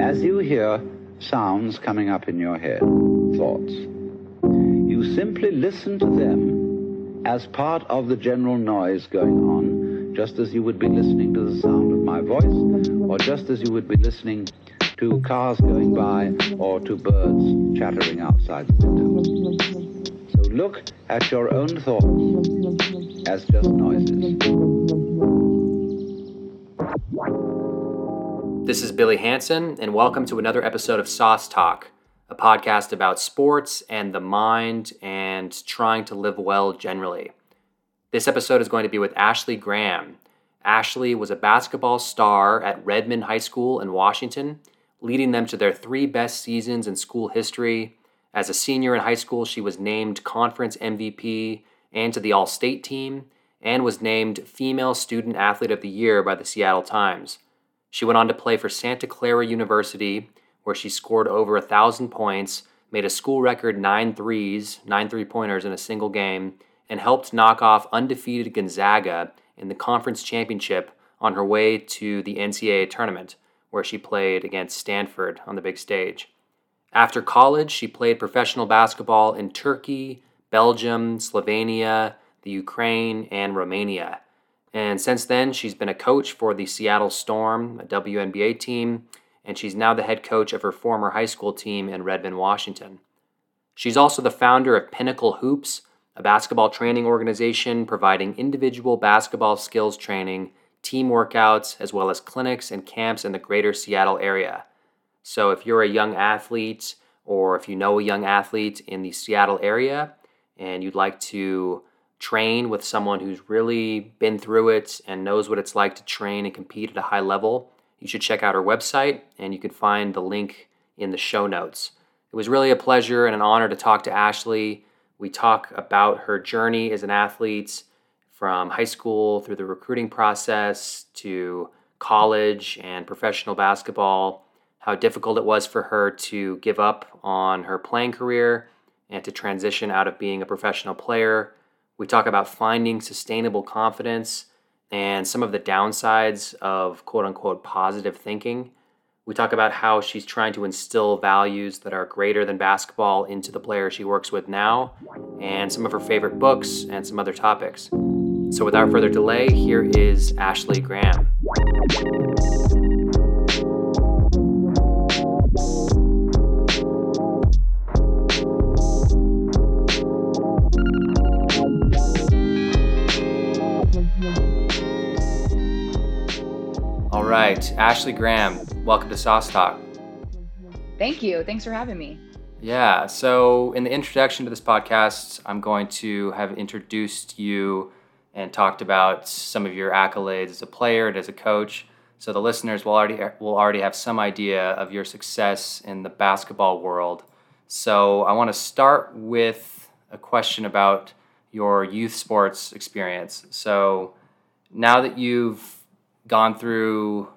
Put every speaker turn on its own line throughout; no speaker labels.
As you hear sounds coming up in your head, thoughts, you simply listen to them as part of the general noise going on, just as you would be listening to the sound of my voice, or just as you would be listening to cars going by or to birds chattering outside the window. So look at your own thoughts as just noises.
This is Billy Hanson, and welcome to another episode of Sauce Talk, a podcast about sports and the mind and trying to live well generally. This episode is going to be with Ashley Graham. Ashley was a basketball star at Redmond High School in Washington, leading them to their three best seasons in school history. As a senior in high school, she was named conference MVP and to the All State team, and was named Female Student Athlete of the Year by the Seattle Times. She went on to play for Santa Clara University, where she scored over a thousand points, made a school record nine threes, nine three pointers in a single game, and helped knock off undefeated Gonzaga in the conference championship on her way to the NCAA tournament, where she played against Stanford on the big stage. After college, she played professional basketball in Turkey, Belgium, Slovenia, the Ukraine, and Romania. And since then, she's been a coach for the Seattle Storm, a WNBA team, and she's now the head coach of her former high school team in Redmond, Washington. She's also the founder of Pinnacle Hoops, a basketball training organization providing individual basketball skills training, team workouts, as well as clinics and camps in the greater Seattle area. So if you're a young athlete or if you know a young athlete in the Seattle area and you'd like to train with someone who's really been through it and knows what it's like to train and compete at a high level, you should check out our website and you can find the link in the show notes. It was really a pleasure and an honor to talk to Ashley. We talk about her journey as an athlete from high school through the recruiting process to college and professional basketball, how difficult it was for her to give up on her playing career and to transition out of being a professional player we talk about finding sustainable confidence and some of the downsides of quote unquote positive thinking. We talk about how she's trying to instill values that are greater than basketball into the players she works with now, and some of her favorite books and some other topics. So, without further delay, here is Ashley Graham. Right, Ashley Graham, welcome to Sauce Talk.
Thank you. Thanks for having me.
Yeah. So, in the introduction to this podcast, I'm going to have introduced you and talked about some of your accolades as a player and as a coach. So the listeners will already will already have some idea of your success in the basketball world. So I want to start with a question about your youth sports experience. So now that you've gone through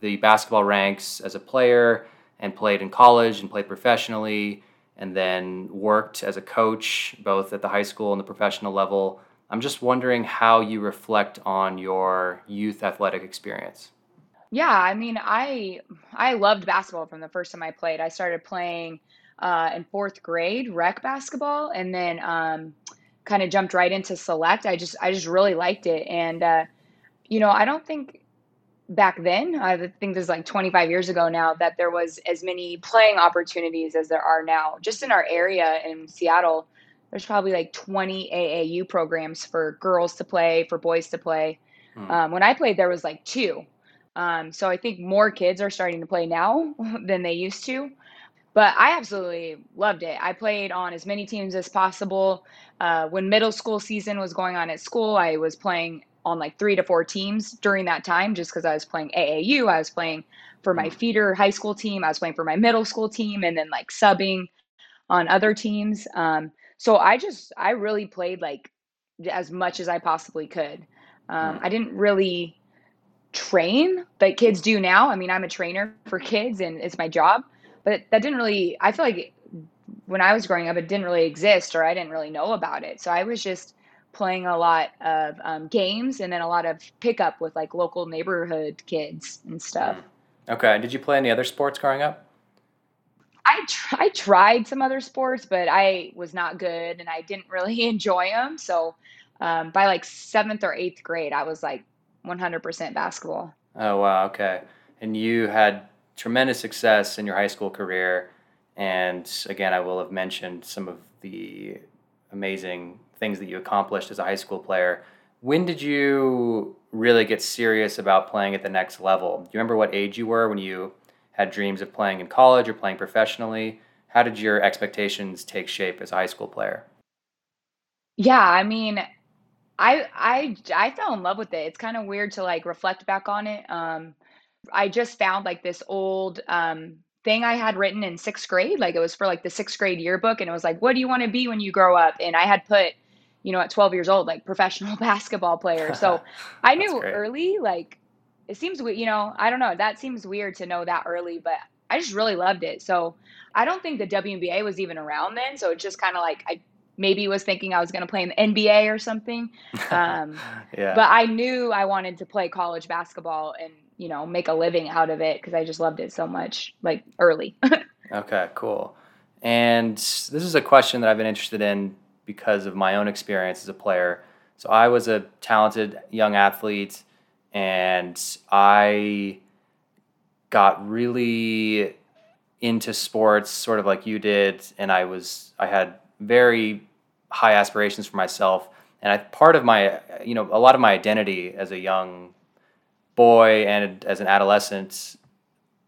the basketball ranks as a player and played in college and played professionally and then worked as a coach both at the high school and the professional level. I'm just wondering how you reflect on your youth athletic experience.
Yeah, I mean, I I loved basketball from the first time I played. I started playing uh, in fourth grade rec basketball, and then um, kind of jumped right into select. I just I just really liked it, and uh, you know, I don't think back then, I think this is like 25 years ago now, that there was as many playing opportunities as there are now. Just in our area in Seattle, there's probably like 20 AAU programs for girls to play, for boys to play. Hmm. Um, when I played, there was like two. Um, so I think more kids are starting to play now than they used to. But I absolutely loved it. I played on as many teams as possible. Uh, when middle school season was going on at school, I was playing on like three to four teams during that time just because I was playing AAU. I was playing for my mm. feeder high school team. I was playing for my middle school team and then like subbing on other teams. Um, so I just, I really played like as much as I possibly could. Um, I didn't really train like kids do now. I mean, I'm a trainer for kids and it's my job, but that didn't really, I feel like when I was growing up, it didn't really exist or I didn't really know about it. So I was just, playing a lot of um, games and then a lot of pickup with like local neighborhood kids and stuff.
Okay. Did you play any other sports growing up?
I tr- I tried some other sports, but I was not good and I didn't really enjoy them. So um, by like seventh or eighth grade, I was like 100% basketball.
Oh, wow. Okay. And you had tremendous success in your high school career. And again, I will have mentioned some of the amazing things that you accomplished as a high school player. When did you really get serious about playing at the next level? Do you remember what age you were when you had dreams of playing in college or playing professionally? How did your expectations take shape as a high school player?
Yeah, I mean, I I I fell in love with it. It's kind of weird to like reflect back on it. Um, I just found like this old um thing I had written in sixth grade. Like it was for like the sixth grade yearbook, and it was like, "What do you want to be when you grow up?" And I had put, you know, at 12 years old, like professional basketball player. So I knew
great.
early, like it seems we, you know, I don't know. That seems weird to know that early, but I just really loved it. So I don't think the WNBA was even around then. So it's just kind of like I maybe was thinking I was going to play in the NBA or something. Um,
yeah.
but I knew I wanted to play college basketball and, you know, make a living out of it because I just loved it so much, like early.
Okay, cool. And this is a question that I've been interested in because of my own experience as a player. So I was a talented young athlete and I got really into sports sort of like you did and I was I had very high aspirations for myself and I part of my you know a lot of my identity as a young boy and as an adolescent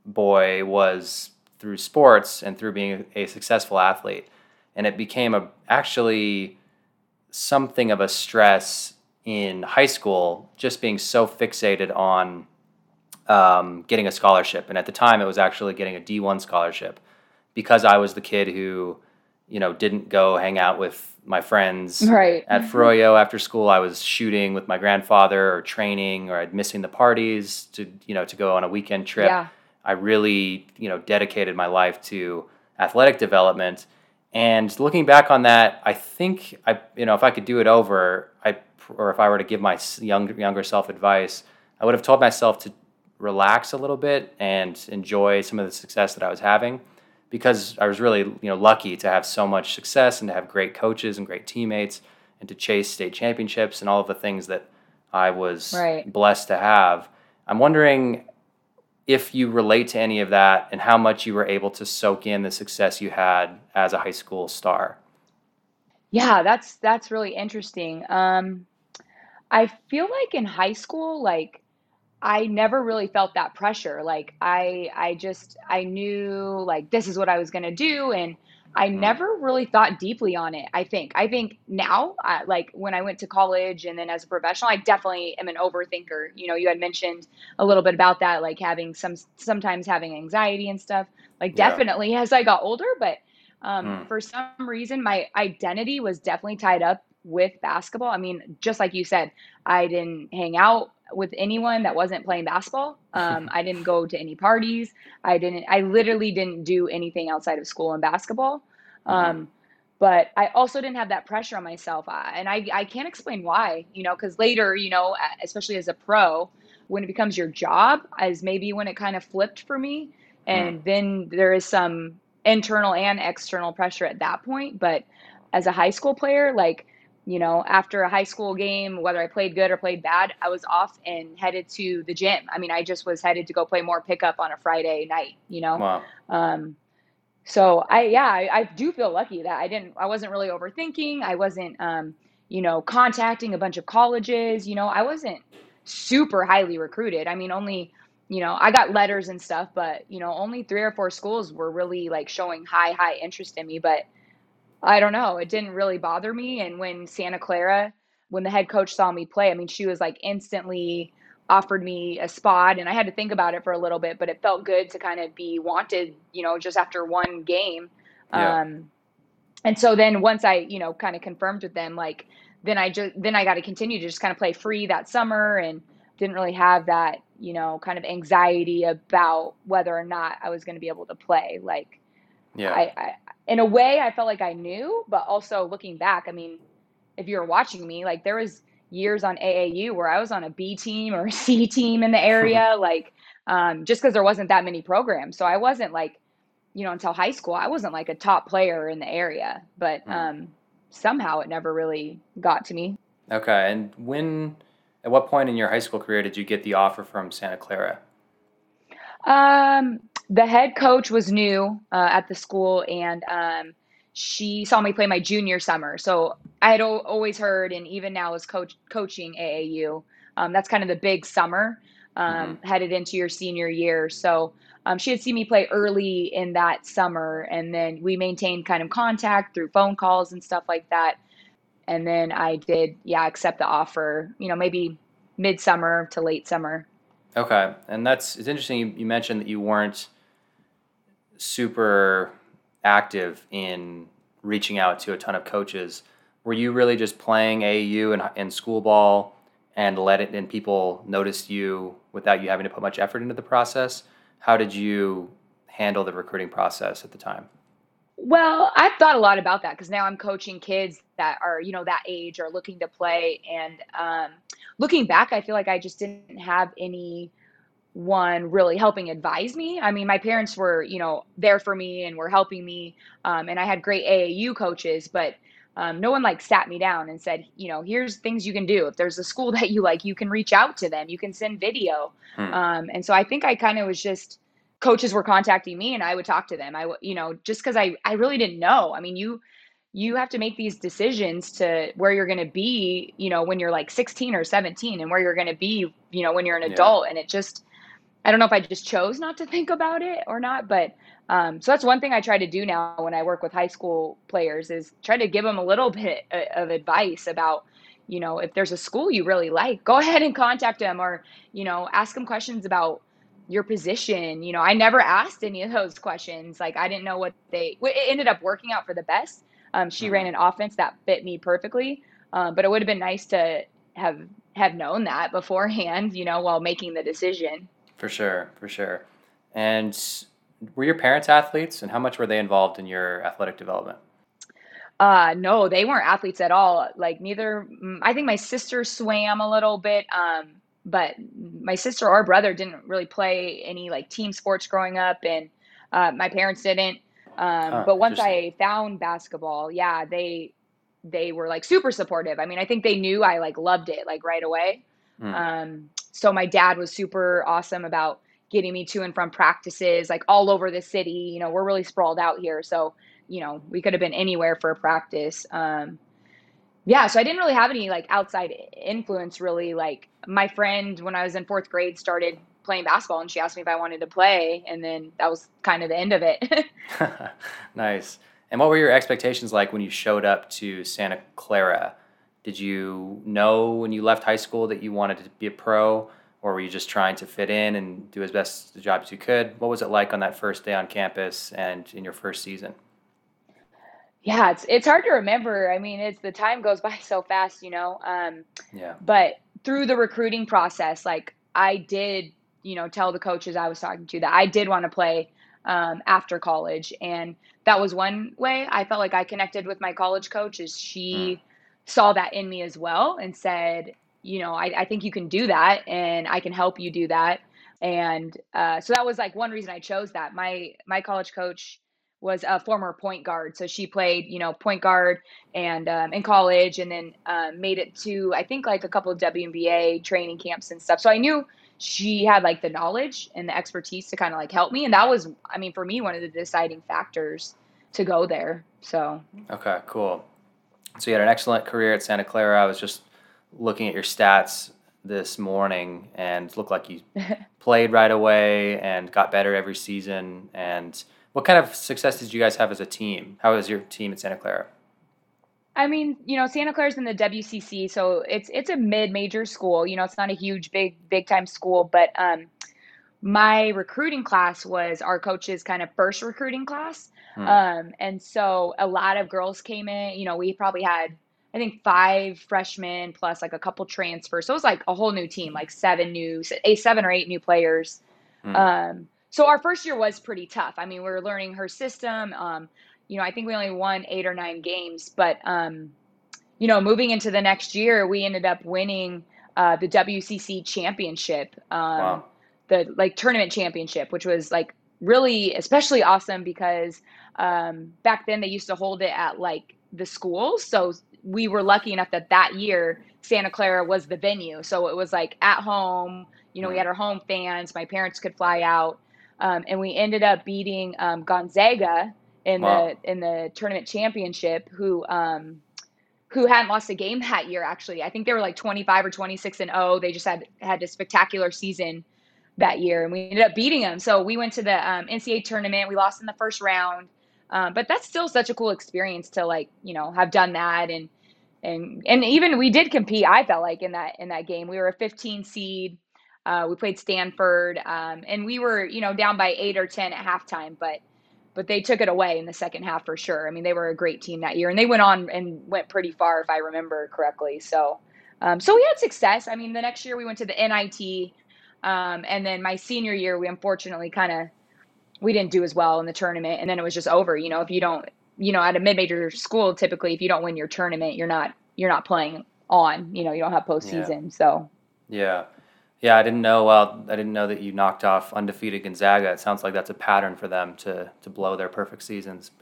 boy was through sports and through being a successful athlete and it became a actually something of a stress in high school just being so fixated on um, getting a scholarship and at the time it was actually getting a d1 scholarship because i was the kid who you know didn't go hang out with my friends
right.
at Froyo after school, I was shooting with my grandfather or training, or I'd missing the parties to you know to go on a weekend trip.
Yeah.
I really you know dedicated my life to athletic development. And looking back on that, I think I you know if I could do it over, I or if I were to give my young, younger self advice, I would have told myself to relax a little bit and enjoy some of the success that I was having because I was really you know lucky to have so much success and to have great coaches and great teammates and to chase state championships and all of the things that I was
Right.
blessed to have. I'm wondering if you relate to any of that and how much you were able to soak in the success you had as a high school star.
Yeah, that's that's really interesting. Um, I feel like in high school, like I never really felt that pressure. Like I I just I knew like this is what I was going to do and I
Mm,
never really thought deeply on it. I think. I think now I, like when I went to college and then as a professional, I definitely am an overthinker. You know, you had mentioned a little bit about that like having some sometimes having anxiety and stuff. Like
yeah.
definitely as I got older, but um
Mm,
for some reason my identity was definitely tied up with basketball. I mean, just like you said, I didn't hang out with anyone that wasn't playing basketball. Um, I didn't go to any parties. I didn't. I literally didn't do anything outside of school and basketball.
Mhm,
Um, but I also didn't have that pressure on myself, I, and I I can't explain why. You know, because later, you know, especially as a pro, when it becomes your job, as maybe when it kind of flipped for me,
mm,
and then there is some internal and external pressure at that point. But as a high school player, like you know, after a high school game, whether I played good or played bad, I was off and headed to the gym. I mean, I just was headed to go play more pickup on a Friday night, you know?
Wow.
Um, so I, yeah, I, I do feel lucky that I didn't, I wasn't really overthinking. I wasn't, um, you know, contacting a bunch of colleges, you know, I wasn't super highly recruited. I mean, only, you know, I got letters and stuff, but, you know, only three or four schools were really like showing high, high interest in me. But I don't know. It didn't really bother me. And when Santa Clara, when the head coach saw me play, I mean, she was like instantly offered me a spot and I had to think about it for a little bit, but it felt good to kind of be wanted, you know, just after one game.
Yeah.
Um, and so then once I, you know, kind of confirmed with them, like then I just then I got to continue to just kind of play free that summer and didn't really have that, you know, kind of anxiety about whether or not I was going to be able to play. Like
Yeah.
I, I in a way I felt like I knew, but also looking back, I mean, if you were watching me, like there was years on AAU where I was on a B team or a C team in the area. Like um, just because there wasn't that many programs. So I wasn't like, you know, until high school, I wasn't like a top player in the area, but mm. um, somehow it never really got to me.
Okay. And when, at what point in your high school career did you get the offer from Santa Clara?
Um, the head coach was new uh, at the school and um, she saw me play my junior summer. So I had o- always heard, and even now as coach coaching AAU, um, that's kind of the big summer um, mm-hmm. headed into your senior year. So um, she had seen me play early in that summer, and then we maintained kind of contact through phone calls and stuff like that. And then I did, yeah, accept the offer. You know, maybe midsummer to late summer.
Okay, and that's it's interesting. You, you mentioned that you weren't super active in reaching out to a ton of coaches. Were you really just playing and, and school ball and let it and people noticed you without you having to put much effort into the process? How did you handle the recruiting process at the time?
Well, I've thought a lot about that because now I'm coaching kids that are, you know, that age or looking to play. And um, looking back, I feel like I just didn't have any one really helping advise me. I mean, my parents were, you know, there for me and were helping me. Um, and I had great AAU coaches, but um, no one like sat me down and said, you know, here's things you can do. If there's a school that you like, you can reach out to them. You can send video. Hmm. Um, and so I think I kind of was just coaches were contacting me and I would talk to them. I, you know, just because I I really didn't know. I mean, you you have to make these decisions to where you're going to be, you know, when you're like 16 or 17 and where you're going to be, you know, when you're an adult. And it just I don't know if I just chose not to think about it or not, but um, so that's one thing I try to do now when I work with high school players is try to give them a little bit of advice about, you know, if there's a school you really like, go ahead and contact them or, you know, ask them questions about your position. You know, I never asked any of those questions. Like I didn't know what they, it ended up working out for the best. Um, she ran mm-hmm. an offense that fit me perfectly. Um, but it would have been nice to have, have known that beforehand, you know, while making the decision.
For sure, for sure. And were your parents athletes, and how much were they involved in your athletic development?
Uh, no, they weren't athletes at all. Like neither. Mm, I think my sister swam a little bit, um, but my sister or brother didn't really play any like team sports growing up, and uh, my parents didn't. Um, huh, but once I found basketball, yeah, they they were like super supportive. I mean, I think they knew I like loved it like right away. Mm. Um, so my dad was super awesome about getting me to and from practices like all over the city. You know, we're really sprawled out here. So, you know, we could have been anywhere for a practice. Um, yeah, so I didn't really have any like outside influence really. Like my friend when I was in fourth grade started playing basketball and she asked me if I wanted to play and then that was kind of the end of it.
nice. And what were your expectations like when you showed up to Santa Clara? Did you know when you left high school that you wanted to be a pro, or were you just trying to fit in and do as best the job as you could? What was it like on that first day on campus and in your first season?
Yeah, it's it's hard to remember. I mean, it's the time goes by so fast, you know. Um, yeah. But through the recruiting process, like I did, you know, tell the coaches I was talking to that I did want to play um, after college, and that was one way I felt like I connected with my college coach. Is she. Mm saw that in me as well and said, you know, I, I think you can do that and I can help you do that. And uh, so that was like one reason I chose that. My my college coach was a former point guard, so she played, you know, point guard and um, in college, and then um, made it to I think like a couple of WNBA training camps and stuff. So I knew she had like the knowledge and the expertise to kind of like help me, and that was, I mean, for me, one of the deciding factors to go there. So
okay, cool. So you had an excellent career at Santa Clara. I was just looking at your stats this morning and looked like you played right away and got better every season. And what kind of success did you guys have as a team? How was your team at Santa Clara?
I mean, you know, Santa Clara's in the WCC, so it's it's a mid-major school. You know, it's not a huge, big, big-time school, but um, my recruiting class was our coach's kind of first recruiting class. Hmm. Um, and so a lot of girls came in. You know, we probably had I think five freshmen plus like a couple transfers. So it was like a whole new team, like seven new, a seven or eight new players. Hmm. Um, so our first year was pretty tough. I mean, we were learning her system. Um, you know, I think we only won eight or nine games, but um, you know, moving into the next year, we ended up winning uh, the WCC championship. Um, wow. The like tournament championship, which was like really especially awesome because um, back then they used to hold it at like the schools. So we were lucky enough that that year Santa Clara was the venue. So it was like at home. You know, we had our home fans. My parents could fly out, um, and we ended up beating um, Gonzaga in wow. the in the tournament championship. Who um, who hadn't lost a game that year? Actually, I think they were like twenty five or twenty six and zero. Oh. They just had had a spectacular season that year, and we ended up beating them. So we went to the um, NCAA tournament. We lost in the first round, um, but that's still such a cool experience to like you know have done that and and and even we did compete. I felt like in that in that game we were a 15 seed. Uh, we played Stanford, um, and we were, you know, down by eight or ten at halftime, but but they took it away in the second half for sure. I mean, they were a great team that year, and they went on and went pretty far, if I remember correctly. So, um, so we had success. I mean, the next year we went to the NIT, um, and then my senior year, we unfortunately kind of we didn't do as well in the tournament, and then it was just over. You know, if you don't, you know, at a mid-major school, typically if you don't win your tournament, you're not you're not playing on. You know, you don't have postseason. Yeah. So
yeah, yeah, I didn't know. Well, I didn't know that you knocked off undefeated Gonzaga. It sounds like that's a pattern for them to to blow their perfect seasons.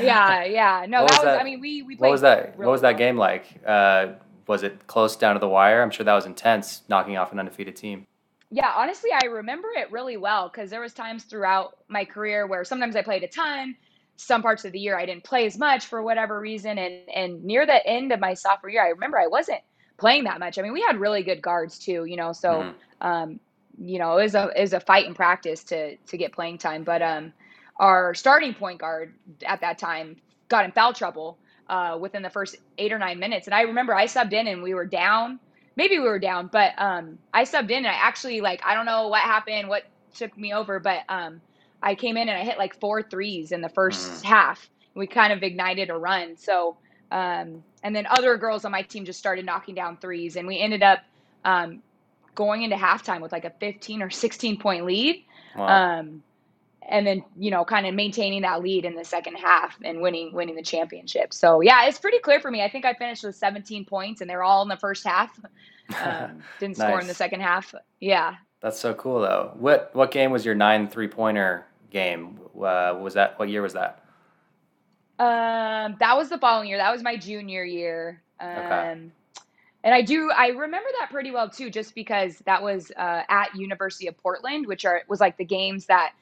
yeah, yeah. No, that was, that? I mean, we we.
Played what was that? Really what was that game like? Uh, was it close down to the wire? I'm sure that was intense, knocking off an undefeated team.
Yeah, honestly, I remember it really well because there was times throughout my career where sometimes I played a ton, some parts of the year I didn't play as much for whatever reason, and and near the end of my sophomore year, I remember I wasn't playing that much. I mean, we had really good guards too, you know. So, mm-hmm. um, you know, it was a it was a fight in practice to to get playing time. But um, our starting point guard at that time got in foul trouble uh, within the first eight or nine minutes, and I remember I subbed in and we were down. Maybe we were down, but um, I subbed in and I actually like I don't know what happened, what took me over, but um, I came in and I hit like four threes in the 1st mm-hmm. half. We kind of ignited a run. So um, and then other girls on my team just started knocking down threes, and we ended up um, going into halftime with like a 15 or 16 point lead. Wow. Um, and then you know, kind of maintaining that lead in the second half and winning winning the championship. So yeah, it's pretty clear for me. I think I finished with 17 points, and they're all in the first half. Um, didn't nice. score in the second half. Yeah.
That's so cool though. What what game was your nine three pointer game? Uh, was that what year was that?
Um, that was the following year. That was my junior year. Um, okay. And I do I remember that pretty well too, just because that was uh, at University of Portland, which are was like the games that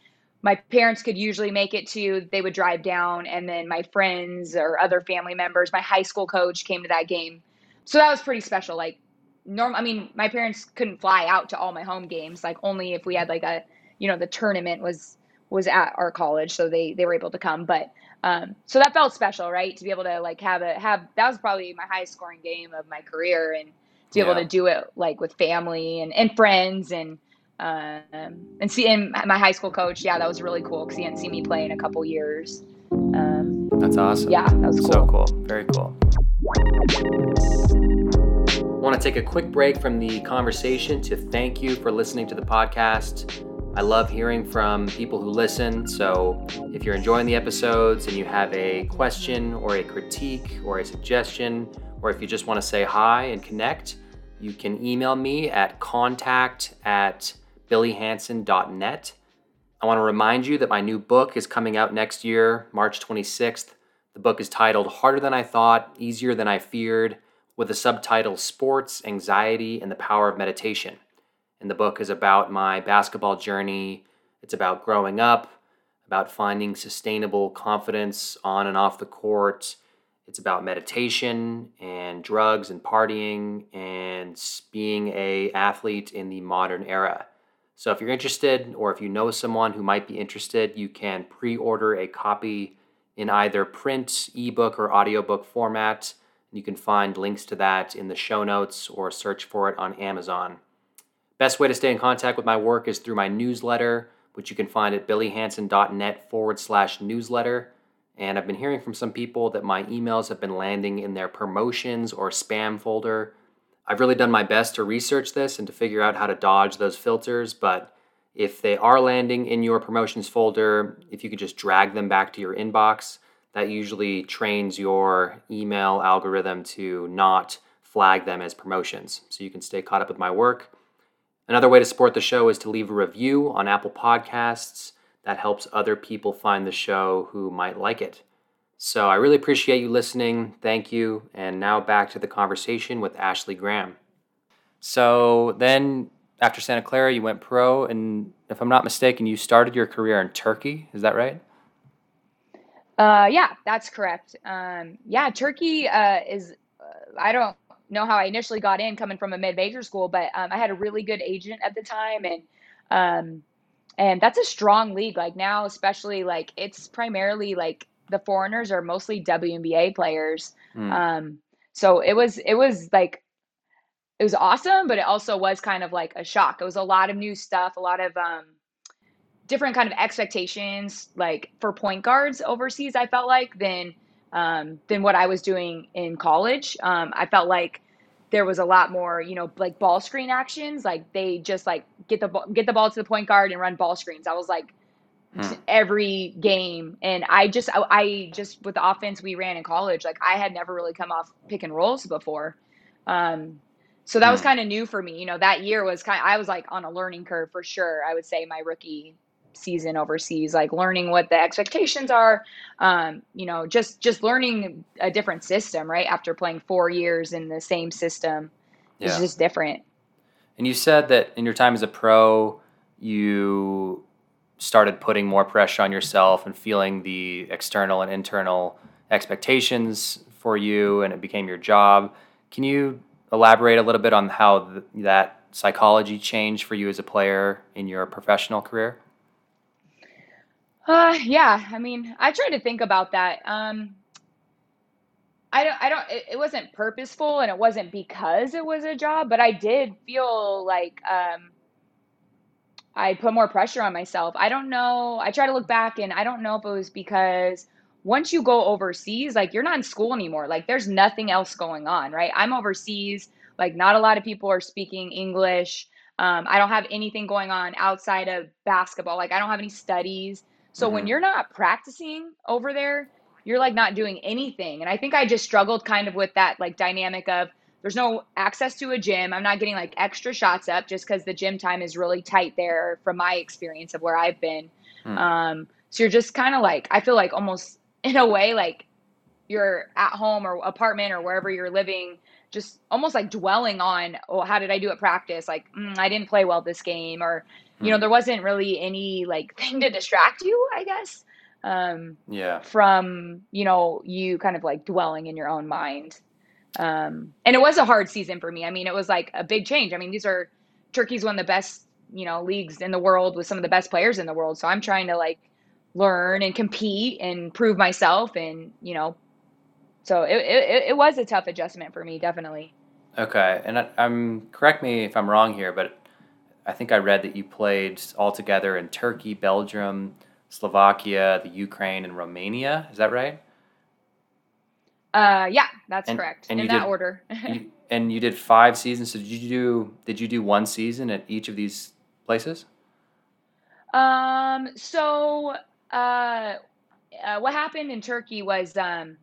my parents could usually make it to. They would drive down, and then my friends or other family members, my high school coach came to that game, so that was pretty special. Like norm, I mean, my parents couldn't fly out to all my home games. Like only if we had like a you know the tournament was was at our college, so they they were able to come. But um, so that felt special, right? To be able to like have a have that was probably my highest scoring game of my career, and to be yeah. able to do it like with family and and friends and um, and see and my high school coach, yeah, that was really cool because he hadn't seen me play in a couple years. Um,
That's awesome.
Yeah, that was cool.
So cool. Very cool. I want to take a quick break from the conversation to thank you for listening to the podcast. I love hearing from people who listen. So if you're enjoying the episodes and you have a question or a critique or a suggestion, or if you just want to say hi and connect, you can email me at contact at billyhanson.net. I want to remind you that my new book is coming out next year, March 26th. The book is titled Harder Than I Thought, Easier Than I Feared, with the subtitle Sports, Anxiety, and the Power of Meditation. And the book is about my basketball journey. It's about growing up, about finding sustainable confidence on and off the court. It's about meditation and drugs and partying and being a athlete in the modern era. So if you're interested or if you know someone who might be interested, you can pre-order a copy in either print, ebook, or audiobook format. You can find links to that in the show notes or search for it on Amazon. Best way to stay in contact with my work is through my newsletter, which you can find at billyhanson.net forward slash newsletter. And I've been hearing from some people that my emails have been landing in their promotions or spam folder. I've really done my best to research this and to figure out how to dodge those filters, but if they are landing in your promotions folder, if you could just drag them back to your inbox, that usually trains your email algorithm to not flag them as promotions. So you can stay caught up with my work. Another way to support the show is to leave a review on Apple Podcasts. That helps other people find the show who might like it. So I really appreciate you listening. Thank you. And now back to the conversation with Ashley Graham. So then after Santa Clara, you went pro, and if I'm not mistaken, you started your career in Turkey. Is that right?
Uh, yeah, that's correct. Um, yeah, Turkey uh, is, uh, I don't know how I initially got in coming from a mid major school, but um, I had a really good agent at the time. And, um, and that's a strong league. Like now, especially like it's primarily like the foreigners are mostly WNBA players. Mm. Um, so it was, it was like, it was awesome, but it also was kind of like a shock. It was a lot of new stuff, a lot of, um, different kind of expectations like for point guards overseas i felt like than um, than what i was doing in college um, i felt like there was a lot more you know like ball screen actions like they just like get the get the ball to the point guard and run ball screens i was like hmm. every game and i just I, I, just with the offense we ran in college like i had never really come off pick and rolls before um, so that hmm. was kind of new for me you know that year was kind of, i was like on a learning curve for sure i would say my rookie season overseas like learning what the expectations are um, you know just just learning a different system right after playing four years in the same system yeah. it's just different
and you said that in your time as a pro you started putting more pressure on yourself and feeling the external and internal expectations for you and it became your job can you elaborate a little bit on how th- that psychology changed for you as a player in your professional career
uh, yeah. I mean, I try to think about that. Um, I don't, I don't, it, it wasn't purposeful and it wasn't because it was a job, but I did feel like, um, I put more pressure on myself. I don't know. I try to look back and I don't know if it was because once you go overseas, like you're not in school anymore. Like there's nothing else going on, right? I'm overseas. Like not a lot of people are speaking English. Um, I don't have anything going on outside of basketball. Like I don't have any studies. So mm-hmm. when you're not practicing over there, you're like not doing anything. And I think I just struggled kind of with that like dynamic of there's no access to a gym. I'm not getting like extra shots up just because the gym time is really tight there from my experience of where I've been. Mm. Um, so you're just kind of like, I feel like almost in a way, like you're at home or apartment or wherever you're living, just almost like dwelling on, oh, how did I do at practice? Like, mm, I didn't play well this game, or you know hmm. there wasn't really any like thing to distract you i guess um
yeah
from you know you kind of like dwelling in your own mind um and it was a hard season for me. I mean it was like a big change. I mean these are turkey's one of the best you know leagues in the world with some of the best players in the world. So i'm trying to like learn and compete and prove myself and you know. So it, it, it was a tough adjustment for me definitely.
Okay. And I, i'm correct me if i'm wrong here but I think I read that you played all together in Turkey, Belgium, Slovakia, the Ukraine, and Romania. Is that right?
Uh, yeah, that's and, correct. And in that
did,
order.
you, and you did five seasons. So did you do? Did you do one season at each of these places?
Um. So, uh, uh what happened in Turkey was um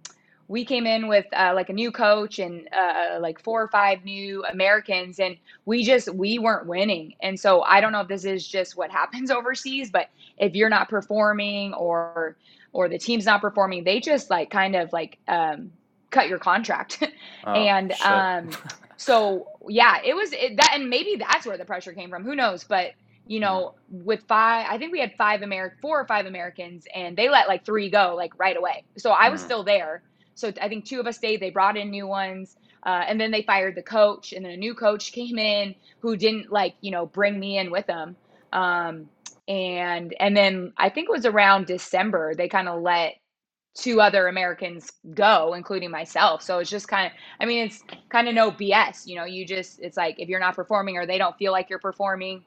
we came in with uh, like a new coach and uh, like four or five new Americans, and we just we weren't winning. And so I don't know if this is just what happens overseas, but if you're not performing or or the team's not performing, they just like kind of like um, cut your contract. Oh, and um, so yeah, it was it, that, and maybe that's where the pressure came from. Who knows? But you know, with five, I think we had five American, four or five Americans, and they let like three go like right away. So I was mm. still there so I think two of us stayed. They brought in new ones. Uh, and then they fired the coach, and then a new coach came in who didn't like, you know, bring me in with them. Um, and and then I think it was around December they kind of let two other Americans go, including myself. So it's just kind of, I mean, it's kind of no BS. You know, you just, it's like if you're not performing or they don't feel like you're performing,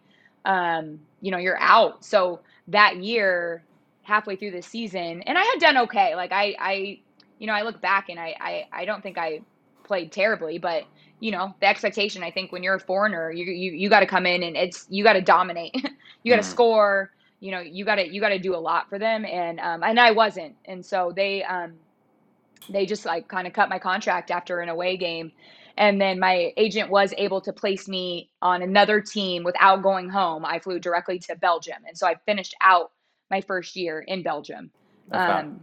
um, you know, you're out. So that year, halfway through the season, and I had done okay. Like I, I you know, I look back and I, I, I don't think I played terribly, but you know, the expectation, I think when you're a foreigner, you, you, you got to come in and it's, you got to dominate, you got to mm. score, you know, you got to, you got to do a lot for them. And, um, and I wasn't. And so they, um, they just like kind of cut my contract after an away game. And then my agent was able to place me on another team without going home. I flew directly to Belgium. And so I finished out my first year in Belgium.
Okay.
Um,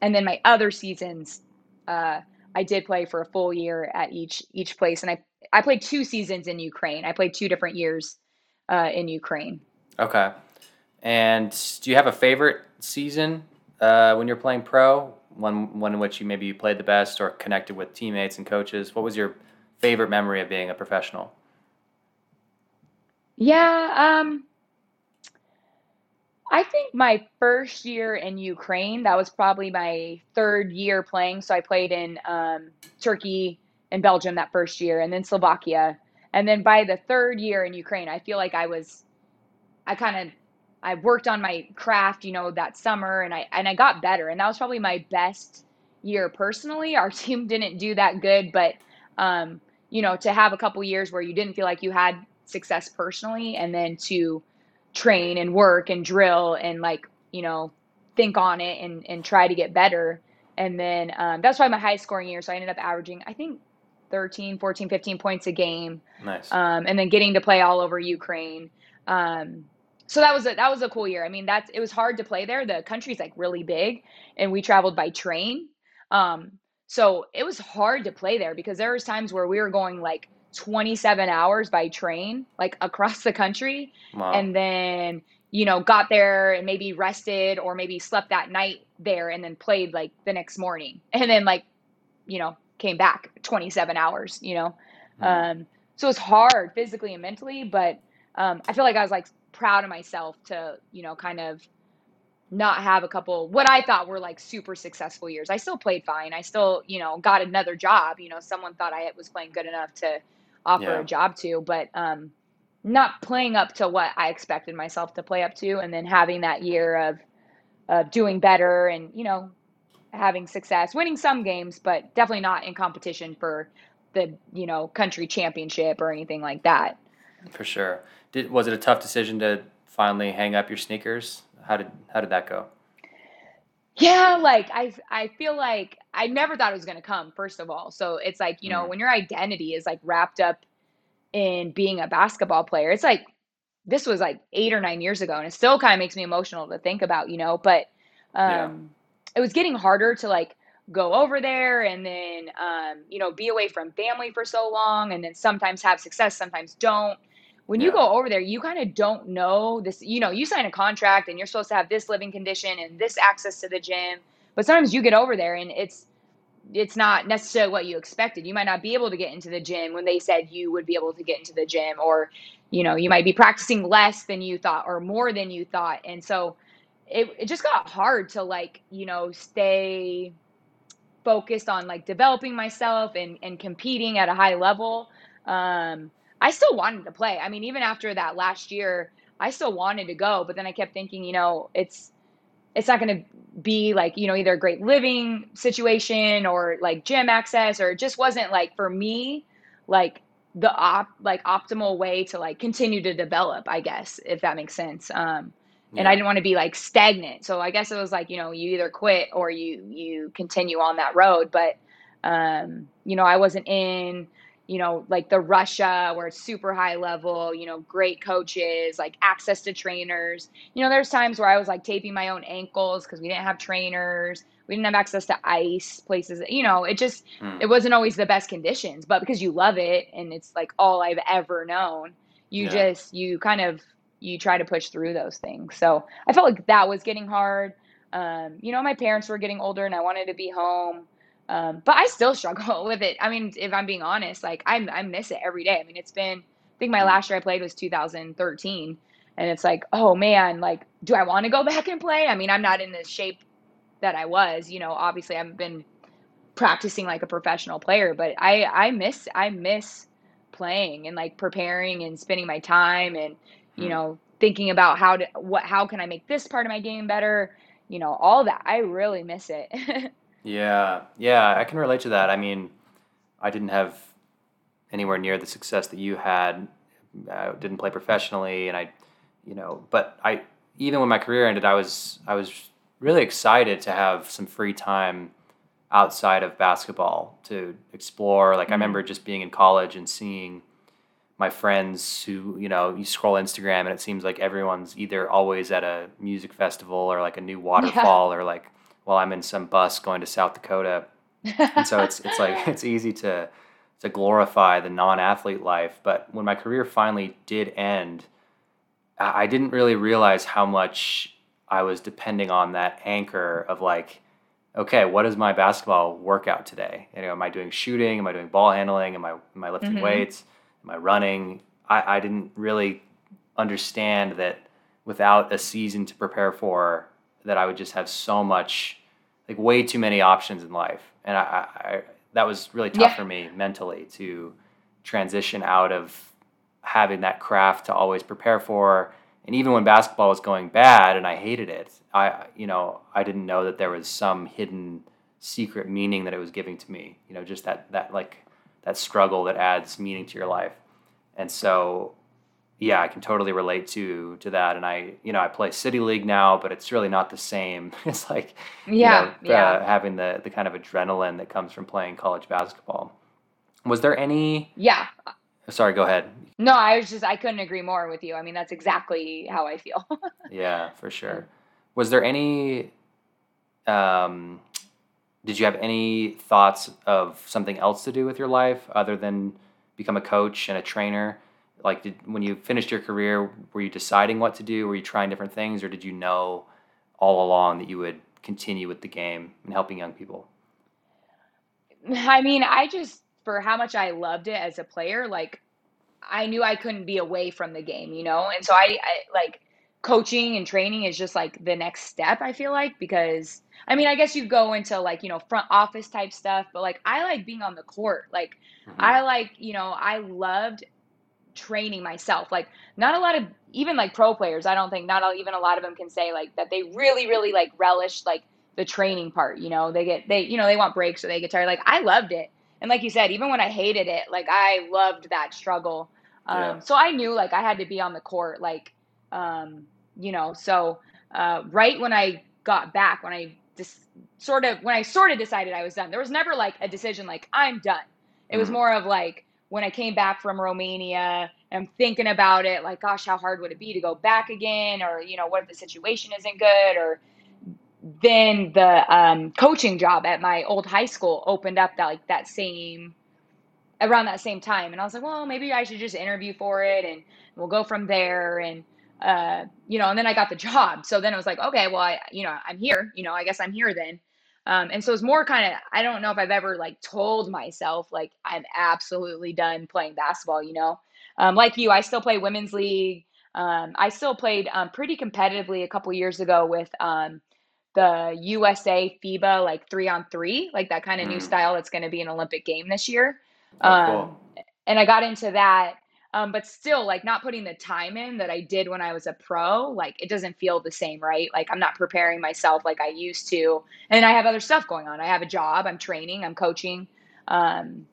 and then my other seasons, uh, I did play for a full year at each each place, and I I played two seasons in Ukraine. I played two different years uh, in Ukraine.
Okay. And do you have a favorite season uh, when you're playing pro? One one in which you maybe you played the best or connected with teammates and coaches. What was your favorite memory of being a professional?
Yeah, um, I think my first year in Ukraine, that was probably my third year playing. So I played in um, Turkey and Belgium that first year, and then Slovakia. And then by the third year in Ukraine, I feel like I was, I kind of, I worked on my craft, you know, that summer, and I and I got better, and that was probably my best year personally. Our team didn't do that good, but um, you know, to have a couple years where you didn't feel like you had success personally, and then to train and work and drill and like you know think on it and and try to get better and then um, that's probably my highest scoring year so i ended up averaging i think 13 14 15 points a game
Nice.
um, and then getting to play all over ukraine um, so that was a that was a cool year. I mean that's it was hard to play there. The country's like really big and we traveled by train. Um, so it was hard to play there because there was times where we were going like 27 hours by train like across the country.
Wow.
and then you know got there and maybe rested or maybe slept that night there and then played like the next morning. And then like you know came back 27 hours you know?
Mhm.
um so it's hard physically and mentally but um i feel like i was like proud of myself to you know kind of not have a couple what i thought were like super successful years i still played fine i still you know got another job you know someone thought i was playing good enough to offer
Yeah.
a job to but um not playing up to what I expected myself to play up to, and then having that year of of doing better and you know having success, winning some games, but definitely not in competition for the you know country championship or anything like that.
For sure. Did was it a tough decision to finally hang up your sneakers? How did how did that go?
Yeah, like I I feel like I never thought it was gonna come, first of all. So it's like, you know,
Mm.
when your identity is like wrapped up in being a basketball player, it's like this was like eight or nine years ago, and it still kind of makes me emotional to think about, you know. But
Yeah.
um it was getting harder to like go over there and then um, you know, be away from family for so long and then sometimes have success, sometimes don't. When you go over there, you kind of don't know this, you know, you sign a contract and you're supposed to have this living condition and this access to the gym. But sometimes you get over there and it's it's not necessarily what you expected. You might not be able to get into the gym when they said you would be able to get into the gym, or you know, you might be practicing less than you thought or more than you thought. And so it, it just got hard to like, you know, stay focused on like developing myself and, and competing at a high level. Um, I still wanted to play. I mean, even after that last year, I still wanted to go, but then I kept thinking, you know, it's it's not going to be like you know either a great living situation or like gym access or it just wasn't like for me like the op like optimal way to like continue to develop i guess if that makes sense. Um and i didn't want to be like stagnant. So i guess it was like you know you either quit or you you continue on that road. But um you know i wasn't in you know like the russia where it's super high level you know great coaches like access to trainers you know, there's times where I was like taping my own ankles because we didn't have trainers. We didn't have access to ice places. You know, it just,
Mm.
it wasn't always the best conditions, but because you love it and it's like all I've ever known, you
Yeah.
just, you kind of, you try to push through those things. So I felt like that was getting hard. Um, you know, my parents were getting older and I wanted to be home. Um, but I still struggle with it. I mean, if I'm being honest, like I, I miss it every day. I mean, it's been, I think my
Mm.
last year I played was 2013 and it's like oh man like do i want to go back and play i mean i'm not in the shape that i was you know obviously i've been practicing like a professional player but i i miss i miss playing and like preparing and spending my time and you
Hmm.
know thinking about how to what how can i make this part of my game better you know all that i really miss it
Yeah, yeah, I can relate to that. I mean, I didn't have anywhere near the success that you had. I didn't play professionally, and I, you know, but I even when my career ended, I was I was really excited to have some free time outside of basketball to explore. Like mm-hmm. I remember just being in college and seeing my friends who, you know, you scroll Instagram and it seems like everyone's either always at a music festival or like a new waterfall yeah. or like, well, I'm in some bus going to South Dakota. and so it's it's like it's easy to to glorify the non-athlete life, but when my career finally did end, I didn't really realize how much I was depending on that anchor of like okay, what is my basketball workout today? You know, am I doing shooting? Am I doing ball handling? Am I am I lifting mm-hmm. weights? Am I running? I, I didn't really understand that without a season to prepare for, that I would just have so much, like way too many options in life, and I, I that was really tough yeah. for me mentally to transition out of having that craft to always prepare for and even when basketball was going bad and I hated it, I you know I didn't know that there was some hidden secret meaning that it was giving to me. You know, just that that like that struggle that adds meaning to your life. And so, yeah, I can totally relate to to that. And I you know I play city league now, but it's really not the same. It's like
yeah,
you know, yeah. Uh, having the the kind of adrenaline that comes from playing college basketball. Was there any?
Yeah.
Sorry, go ahead.
No, I was just I couldn't agree more with you. I mean, that's exactly how I feel.
yeah, for sure. Was there any um did you have any thoughts of something else to do with your life other than become a coach and a trainer? Like did when you finished your career, were you deciding what to do? Were you trying different things or did you know all along that you would continue with the game and helping young people?
I mean, I just for how much I loved it as a player, like I knew I couldn't be away from the game, you know? And so I, I like coaching and training is just like the next step, I feel like, because I mean, I guess you go into like, you know, front office type stuff, but like I like being on the court. Like mm-hmm. I like, you know, I loved training myself. Like not a lot of even like pro players, I don't think not all, even a lot of them can say like that they really really like relish like the training part, you know. They get they you know, they want breaks or they get tired. Like I loved it and like you said, even when I hated it, like I loved that struggle. Um, yeah. So I knew like I had to be on the court, like, um, you know. So uh, right when I got back, when I just sort of when I sort of decided I was done, there was never like a decision like I'm done. It was more of like when I came back from Romania, I'm thinking about it, like, gosh, how hard would it be to go back again, or you know, what if the situation isn't good, or then the um, coaching job at my old high school opened up that like that same around that same time. And i was like well maybe i should just interview for it and we'll go from there. And uh, you know and then i got the job. So then it was like okay well i you know i'm here. You know i guess i'm here then um, and so it's more kind of i don't know if i've ever like told myself like i'm absolutely done playing basketball you know um, like you i still play women's league um, i still played um, pretty competitively a couple years ago with um, the USA FIBA like three on three, like that kind of mm. new style that's going to be an Olympic game this year. Oh, um, cool. And I got into that, um, but still, like not putting the time in that I did when I was a pro, like it doesn't feel the same, right? Like I'm not preparing myself like I used to. And I have other stuff going on. I have a job, I'm training, I'm coaching. Um,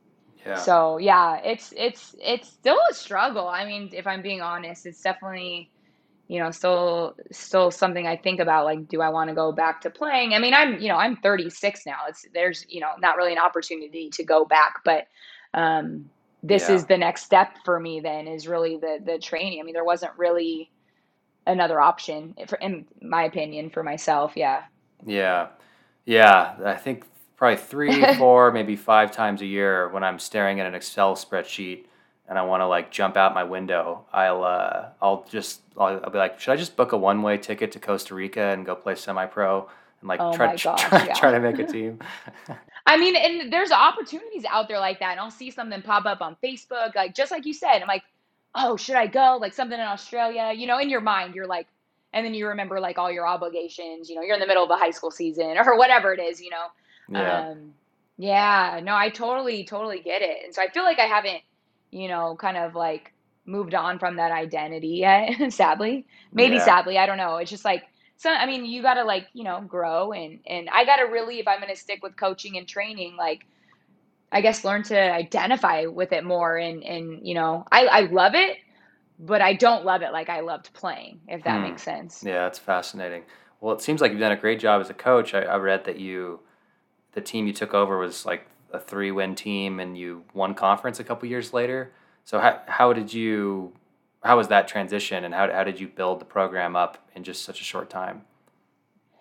yeah. So yeah, it's it's it's still a struggle. I mean, if I'm being honest, it's definitely you know still still something i think about like do i want to go back to playing i mean i'm you know i'm 36 now it's there's you know not really an opportunity to go back but um this yeah. is the next step for me then is really the the training. I mean there wasn't really another option in my opinion for myself. Yeah.
Yeah. Yeah. I think probably three four maybe five times a year when i'm staring at an excel spreadsheet and I want to like jump out my window, I'll uh, I'll just I'll, I'll, be like, should I just book a one way ticket to Costa Rica and go play semi pro and like oh try, gosh, try, yeah. try to make a team?
I mean, and there's opportunities out there like that, and I'll see something pop up on Facebook, like just like you said. I'm like, oh, should I go? Like something in Australia, you know? In your mind, you're like, and then you remember like all your obligations. You know, you're in the middle of a high school season or whatever it is. You know. Yeah. Um, yeah. No, I totally, totally get it, and so I feel like I haven't you know, kind of like moved on from that identity yet, sadly. Maybe yeah. sadly, I don't know. It's just like so I mean, you got to like, you know, grow and and I got to really if I'm going to stick with coaching and training like I guess learn to identify with it more and and you know, I I love it, but I don't love it like I loved playing, if that hmm. makes sense.
Yeah, that's fascinating. Well, it seems like you've done a great job as a coach. I, I read that you the team you took over was like a three win team and you won conference a couple years later. So how how did you how was that transition and how how did you build the program up in just such a short time?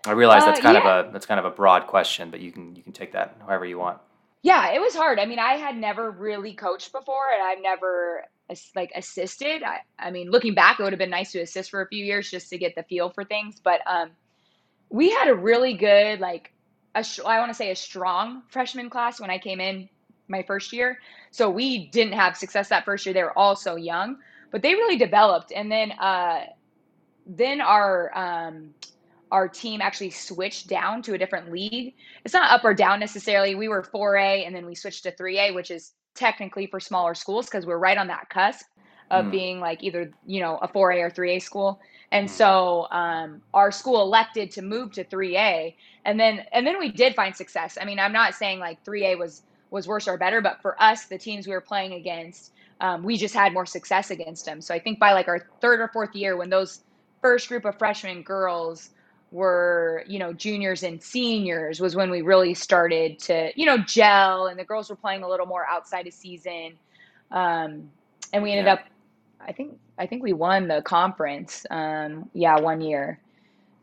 I realize that's
Uh,
kind
yeah.
of a that's kind of a broad question, but you can you can take that however you want.
Yeah, it was hard. I mean, I had never really coached before, and I've never like assisted. I, I mean, looking back, it would have been nice to assist for a few years just to get the feel for things. But um, we had a really good, like, a I want to say a strong freshman class when I came in my first year. So we didn't have success that first year. They were all so young, but they really developed. And then, uh, then our um, our team actually switched down to a different league. It's not up or down necessarily. We were 4A and then we switched to 3A, which is technically for smaller schools because we're right on that cusp of
Mm.
being like either, you know, a 4A or 3A school. And
Mm.
so um, our school elected to move to 3A and then and then we did find success. I mean, I'm not saying like 3A was was worse or better, but for us, the teams we were playing against, um, we just had more success against them. So I think by like our third or fourth year, when those first group of freshman girls were you know juniors and seniors was when we really started to you know gel and the girls were playing a little more outside of season. Um, and we ended
Yeah.
up i think i think we won the conference um, yeah one year.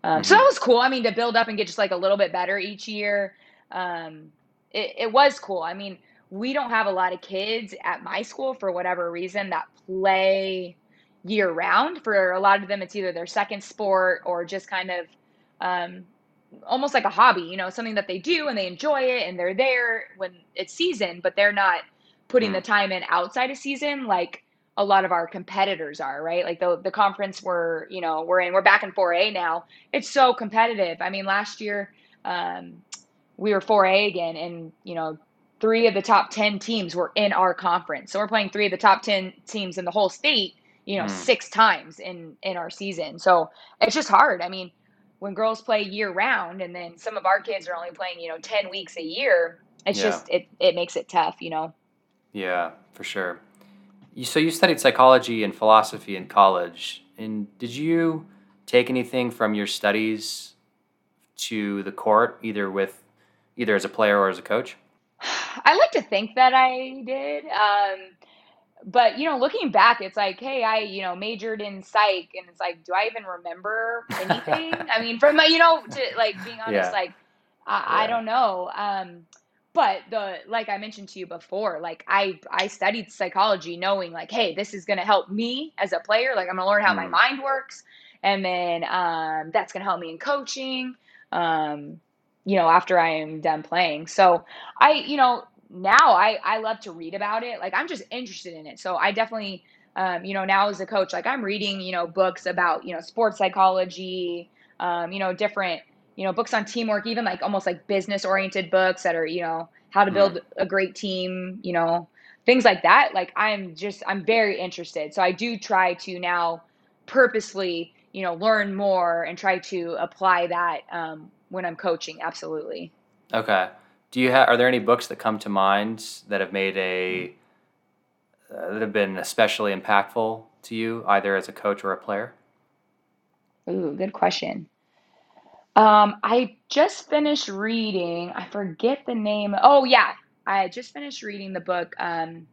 Um, so that was cool. I mean to build up and get just like a little bit better each year um, it, it was cool. I mean we don't have a lot of kids at my school for whatever reason that play year round. For a lot of them it's either their second sport or just kind of um, almost like a hobby you know something that they do and they enjoy it and they're there when it's season but they're not putting
Mm.
the time in outside of season like a lot of our competitors are right? Like the, the conference we're you know we're in we're back in 4a now. It's so competitive. I mean last year um, we were 4a again and you know three of the top 10 teams were in our conference so we're playing three of the top 10 teams in the whole state you know
Mm.
six times in in our season so it's just hard i mean when girls play year round and then some of our kids are only playing you know 10 weeks a year it's
Yeah.
just it it makes it tough you know
Yeah, for sure. You, so you studied psychology and philosophy in college, and did you take anything from your studies to the court, either with either as a player or as a coach?
I like to think that I did. Um, but you know, looking back, it's like, hey, I you know majored in psych, and it's like, do I even remember anything? I mean, from you know, to like being honest,
Yeah.
like I, I don't know. Um, but the like I mentioned to you before, like I I studied psychology, knowing like, hey, this is gonna help me as a player. Like I'm gonna learn how my
Mm.
mind works, and then um, that's gonna help me in coaching. Um, you know, after I am done playing. So I, you know, now I I love to read about it. Like I'm just interested in it. So I definitely um, you know, now as a coach, like I'm reading, you know, books about, you know, sports psychology, um, you know, different, you know, books on teamwork, even like almost like business oriented books that are, you know, how to
Mm.
build a great team, you know, things like that. Like I'm just I'm very interested. So I do try to now purposely, you know, learn more and try to apply that um, when I'm coaching. Absolutely.
Okay. Do you have? Are there any books that come to mind that have made a uh, that have been especially impactful to you, either as a coach or a player?
Ooh, good question. Um, I just finished reading, I forget the name. Oh yeah, I just finished reading the book. Um,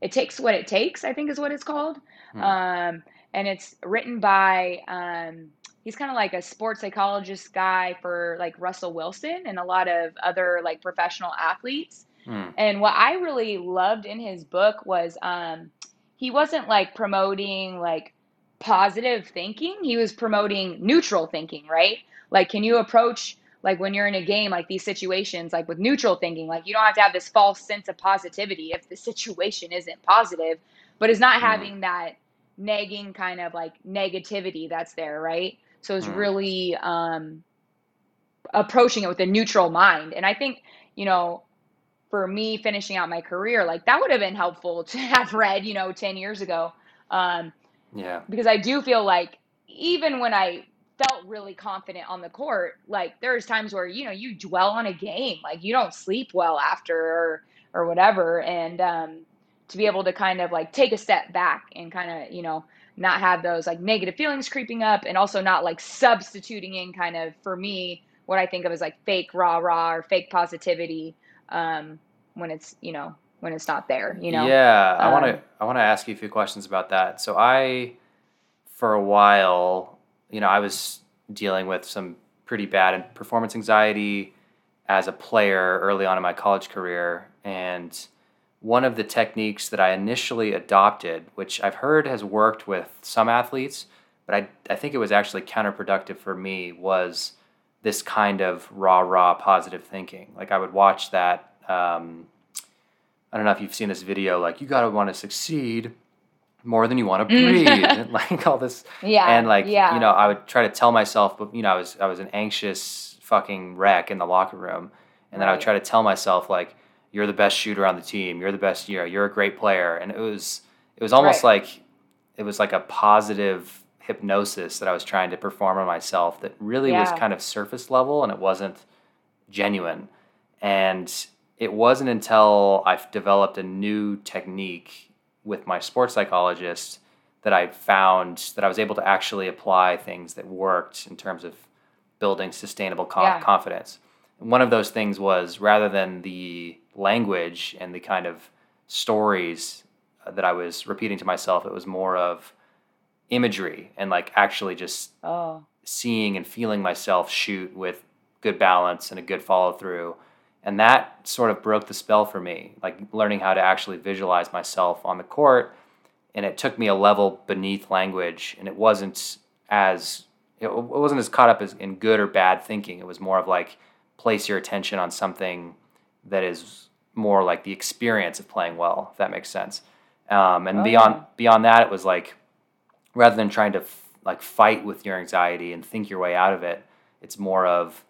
It Takes What It Takes, I think is what it's called.
Hmm.
Um, and it's written by um, he's kind of like a sports psychologist guy for like Russell Wilson and a lot of other like professional athletes.
Mm.
And what I really loved in his book was um, he wasn't like promoting like positive thinking. He was promoting neutral thinking, right? Like, can you approach like when you're in a game, like these situations, like with neutral thinking, like you don't have to have this false sense of positivity if the situation isn't positive, but it's not
Mm.
having that nagging kind of like negativity that's there, right? So it's
Mm.
really um, approaching it with a neutral mind. And I think, you know, for me finishing out my career, like that would have been helpful to have read, you know, 10 years ago. Um,
Yeah.
because I do feel like even when I felt really confident on the court, like there's times where, you know, you dwell on a game, like you don't sleep well after or, or whatever. And, um, to be able to kind of like take a step back and kind of, you know, not have those like negative feelings creeping up and also not like substituting in kind of for me what I think of as like fake rah rah or fake positivity um, when it's you know when it's not there. You know.
Yeah, I want to
Um,
I want to ask you a few questions about that. So I, for a while, you know, I was dealing with some pretty bad performance anxiety as a player early on in my college career, and one of the techniques that I initially adopted, which I've heard has worked with some athletes, but I, I think it was actually counterproductive for me, was this kind of rah rah positive thinking. Like I would watch that. Um, I don't know if you've seen this video, like you gotta want to succeed more than you want to breathe, and like all this
Yeah.
and like
yeah.
you know i would try to tell myself but you know i was i was an anxious fucking wreck in the locker room and then i would try to tell myself like you're the best shooter on the team you're the best you know you're a great player and it was it was almost
Right.
like it was like a positive hypnosis that i was trying to perform on myself that really was kind of surface level and it wasn't genuine and it wasn't until i've developed a new technique with my sports psychologist that I found that I was able to actually apply things that worked in terms of building sustainable con-
Yeah.
confidence. And one of those things was rather than the language and the kind of stories that I was repeating to myself, it was more of imagery and like actually just
oh.
seeing and feeling myself shoot with good balance and a good follow through. And that sort of broke the spell for me, like learning how to actually visualize myself on the court. And it took me a level beneath language, and it wasn't as it wasn't as caught up as in good or bad thinking. It was more of like place your attention on something that is more like the experience of playing well, if that makes sense. Um, and
Oh,
beyond
yeah.
beyond that, it was like rather than trying to f- like fight with your anxiety and think your way out of it, it's more of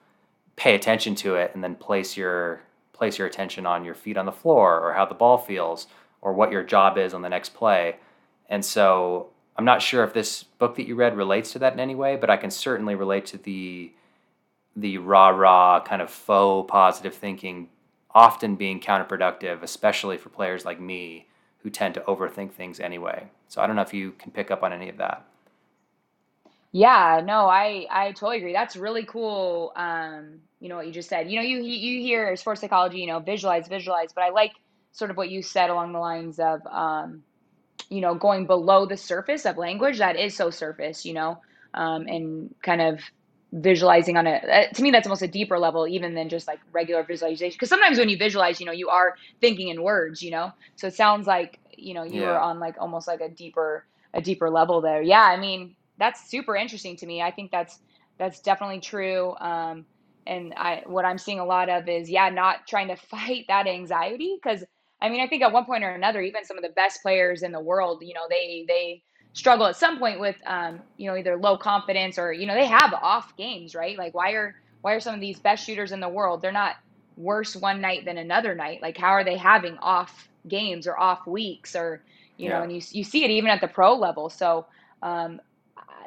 pay attention to it and then place your place your attention on your feet on the floor or how the ball feels or what your job is on the next play. And so I'm not sure if this book that you read relates to that in any way, but I can certainly relate to the the rah rah kind of faux positive thinking often being counterproductive, especially for players like me who tend to overthink things anyway. So I don't know if you can pick up on any of that.
Yeah, no, I I totally agree. That's really cool. Um, you know what you just said. You know, you you hear sports psychology, you know, visualize, visualize, but I like sort of what you said along the lines of um, you know, going below the surface of language that is so surface, you know, um, and kind of visualizing on a uh, to me that's almost a deeper level even than just like regular visualization. Because sometimes when you visualize you know you are thinking in words you know? So it sounds like you know you
Yeah.
were on like almost like a deeper a deeper level there. Yeah i mean that's super interesting to me. I think that's that's definitely true um and i what i'm seeing a lot of is yeah not trying to fight that anxiety because i mean i think at one point or another even some of the best players in the world you know they they struggle at some point with um you know either low confidence or you know they have off games right? Like why are why are some of these best shooters in the world they're not worse one night than another night? Like how are they having off games or off weeks or you know and you you see it even at the pro level. So um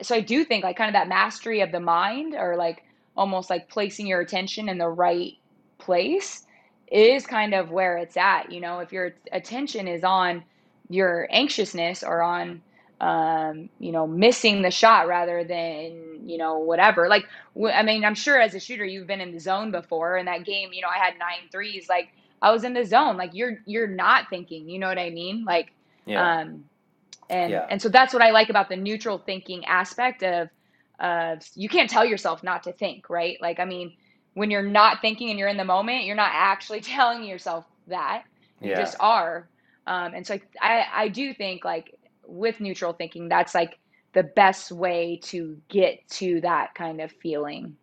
so I do think like kind of that mastery of the mind or like almost like placing your attention in the right place is kind of where it's at. You know, if your attention is on your anxiousness or on um, you know, missing the shot rather than, you know, whatever. Like, I mean, I'm sure as a shooter, you've been in the zone before. In that game, you know, I had nine threes. Like, I was in the zone. Like, you're you're not thinking. You know what I mean? Like,
Yeah.
um, and
Yeah.
and so that's what I like about the neutral thinking aspect of of you can't tell yourself not to think, right? Like I mean, when you're not thinking and you're in the moment, you're not actually telling yourself that. You
Yeah.
just are. Um, and so I I do think like with neutral thinking, that's like the best way to get to that kind of feeling.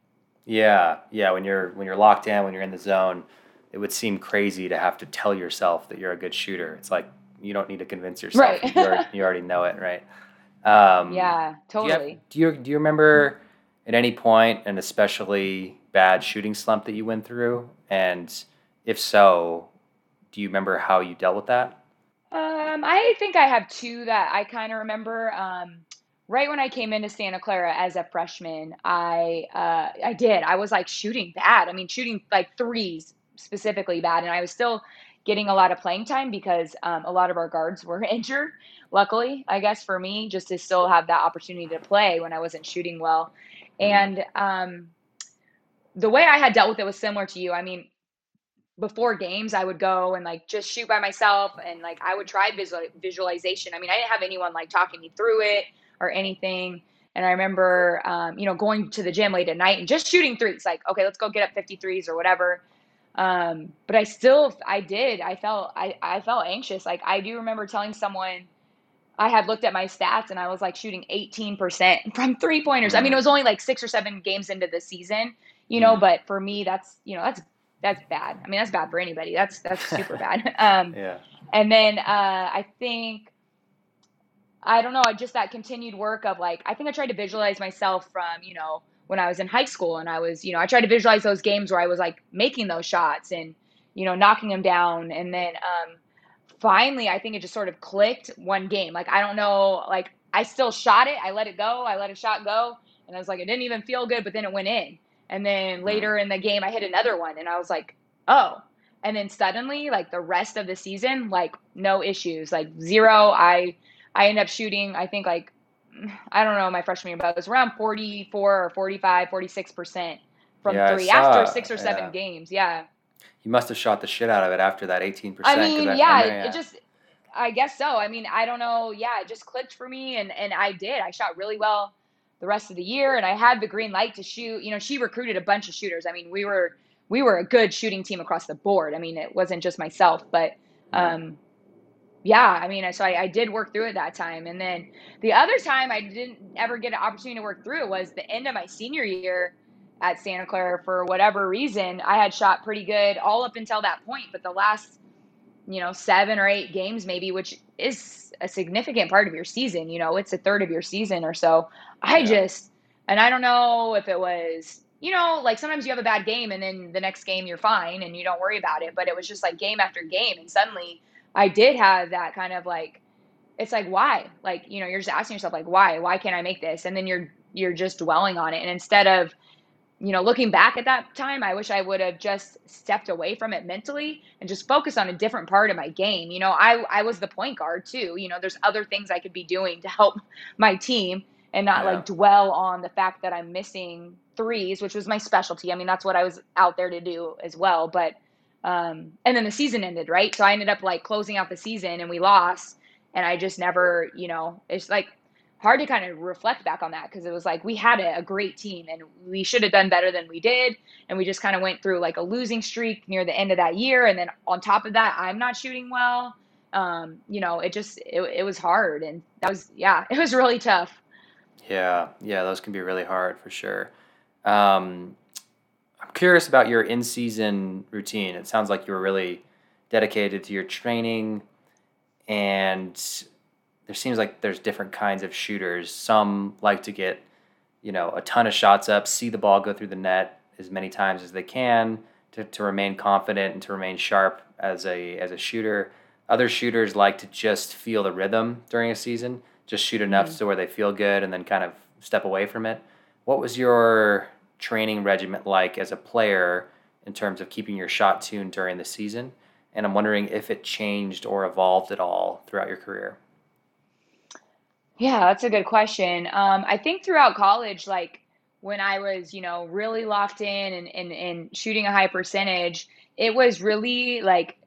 Yeah, yeah. When you're when you're locked in, when you're in the zone, it would seem crazy to have to tell yourself that you're a good shooter. It's like you don't need to convince yourself.
Right.
you, already, you already know it, right? Um,
Yeah,
Do you, have-
totally.
do you do you remember at any point an especially bad shooting slump that you went through? And if so, do you remember how you dealt with that?
Um, I think I have two that I kind of remember. Um, right when I came into Santa Clara as a freshman, I uh, I did. I was like shooting bad. I mean, shooting like threes specifically bad, and I was still getting a lot of playing time because um, a lot of our guards were injured. Luckily, I guess for me, just to still have that opportunity to play when I wasn't shooting well,
Mhm.
and um, the way I had dealt with it was similar to you. I mean, before games, I would go and like just shoot by myself and like I would try visual, visualization. I mean, I didn't have anyone like talking me through it or anything. And I remember, um, you know, going to the gym late at night and just shooting threes. Like, okay, let's go get up 53s or whatever. Um, but I still, I did. I felt, I, I felt anxious. Like I do remember telling someone, I had looked at my stats and I was like shooting 18% from three pointers. I mean, it was only like six or seven games into the season, you know, mm. but for me, that's, you know, that's, that's bad. I mean, that's bad for anybody. That's, that's super bad. Um,
yeah.
And then, uh, I think, I don't know, I just that continued work of like, I think I tried to visualize myself from, you know, when I was in high school and I was, you know, I tried to visualize those games where I was like making those shots and, you know, knocking them down. And then um, finally, I think it just sort of clicked one game. Like, I don't know, like, I still shot it. I let it go. I let a shot go. And I was like, it didn't even feel good, but then it went in. And then later in the game, I hit another one and I was like, oh. And then suddenly, like the rest of the season, like no issues, like zero. I, I end up shooting, I think like, I don't know, my freshman year, but it was around 44 or 45, 46% from yeah, three after six or seven yeah. games. Yeah.
You must have shot the shit out of it after that 18%.
I mean, I, yeah, I mean, yeah, it just, I guess so. I mean, I don't know. Yeah, it just clicked for me and, and I did. I shot really well the rest of the year and I had the green light to shoot. You know, she recruited a bunch of shooters. I mean, we were, we were a good shooting team across the board. I mean, it wasn't just myself, but, um, yeah, I mean, so I, I, did work through it that time. And then the other time I didn't ever get an opportunity to work through it was the end of my senior year at Santa Clara for whatever reason. I had shot pretty good all up until that point, but the last, you know, seven or eight games, maybe, which is a significant part of your season, you know, it's a third of your season or so. I yeah. just, and I don't know if it was, you know, like sometimes you have a bad game and then the next game you're fine and you don't worry about it, but it was just like game after game. And suddenly, I did have that kind of like, it's like why? Like you know, you're just asking yourself like why? Why can't I make this? And then you're you're just dwelling on it. And instead of you know, looking back at that time, I wish I would have just stepped away from it mentally and just focused on a different part of my game. You know, I I was the point guard too. You know, there's other things I could be doing to help my team and not yeah. like dwell on the fact that I'm missing threes, which was my specialty. I mean, that's what I was out there to do as well. But um, and then the season ended, right? So I ended up like closing out the season and we lost. And I just never, you know, it's like hard to kind of reflect back on that because it was like we had a, a, great team and we should have done better than we did. And we just kind of went through like a losing streak near the end of that year. And then on top of that, I'm not shooting well. Um, you know, it just, it, it was hard. And that was, yeah, it was really tough.
Yeah. Yeah. Those can be really hard for sure. Um, I'm curious about your in season routine. It sounds like you were really dedicated to your training, and there seems like there's different kinds of shooters. Some like to get, you know, a ton of shots up, see the ball go through the net as many times as they can to, to remain confident and to remain sharp as a as a shooter. Other shooters like to just feel the rhythm during a season, just shoot enough mm-hmm. so where they feel good and then kind of step away from it. What was your training regiment like as a player in terms of keeping your shot tuned during the season? And I'm wondering if it changed or evolved at all throughout your career.
Yeah, that's a good question. Um, I think throughout college, like when I was, you know, really locked in and, and, and shooting a high percentage, it was really like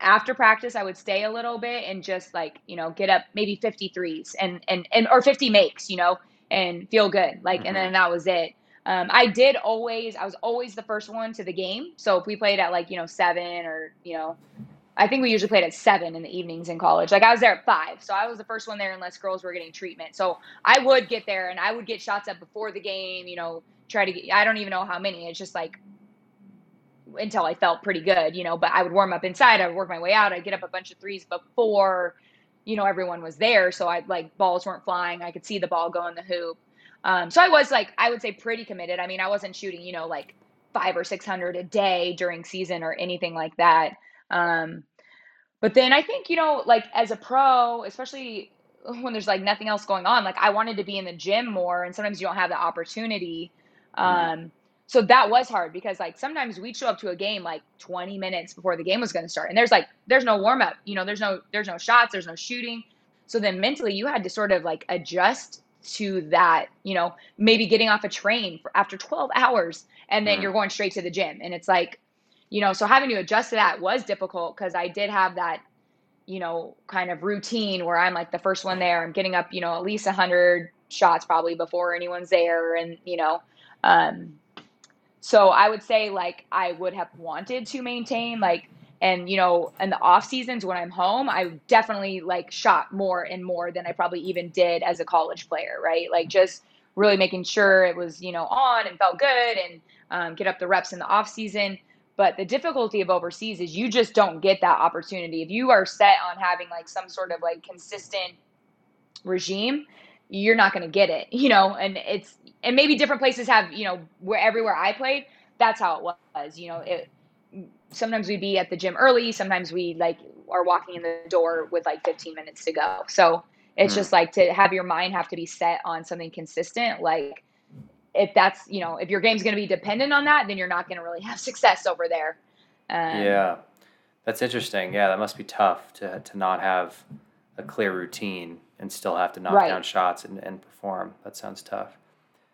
after practice, I would stay a little bit and just like, you know, get up maybe 53s and, and, and, or 50 makes, you know, and feel good. Like, mm-hmm. and then that was it. Um, I did always, I was always the first one to the game. So if we played at like, you know, seven or, you know, I think we usually played at seven in the evenings in college. Like I was there at five. So I was the first one there unless girls were getting treatment. So I would get there and I would get shots up before the game, you know, try to get, I don't even know how many. It's just like until I felt pretty good, you know, but I would warm up inside. I would work my way out. I'd get up a bunch of threes before, you know, everyone was there. So I like balls weren't flying. I could see the ball go in the hoop. Um, so I was like, I would say pretty committed. I mean, I wasn't shooting, you know, like five or 600 a day during season or anything like that. Um, but then I think, you know, like as a pro, especially when there's like nothing else going on, like I wanted to be in the gym more and sometimes you don't have the opportunity. Mm-hmm. Um, so that was hard because like sometimes we'd show up to a game like 20 minutes before the game was going to start and there's like there's no warm up you know there's no there's no shots there's no shooting so then mentally you had to sort of like adjust to that, you know, maybe getting off a train for after 12 hours and then you're going straight to the gym and it's like you know so having to adjust to that was difficult because i did have that you know kind of routine where i'm like the first one there i'm getting up you know at least 100 shots probably before anyone's there and you know um so i would say like i would have wanted to maintain like and you know in the off seasons when i'm home i definitely like shot more and more than i probably even did as a college player right? Like just really making sure it was you know on and felt good and um, get up the reps in the off season but the difficulty of overseas is you just don't get that opportunity. If you are set on having like some sort of like consistent regime you're not going to get it you know? And it's and maybe different places have you know where everywhere i played that's how it was you know? It sometimes we'd be at the gym early sometimes we like are walking in the door with like 15 minutes to go. So it's mm. just like to have your mind have to be set on something consistent like if that's you know if your game's going to be dependent on that then you're not going to really have success over there
um, yeah that's interesting yeah that must be tough to, to not have a clear routine and still have to knock right. down shots and, and perform that sounds tough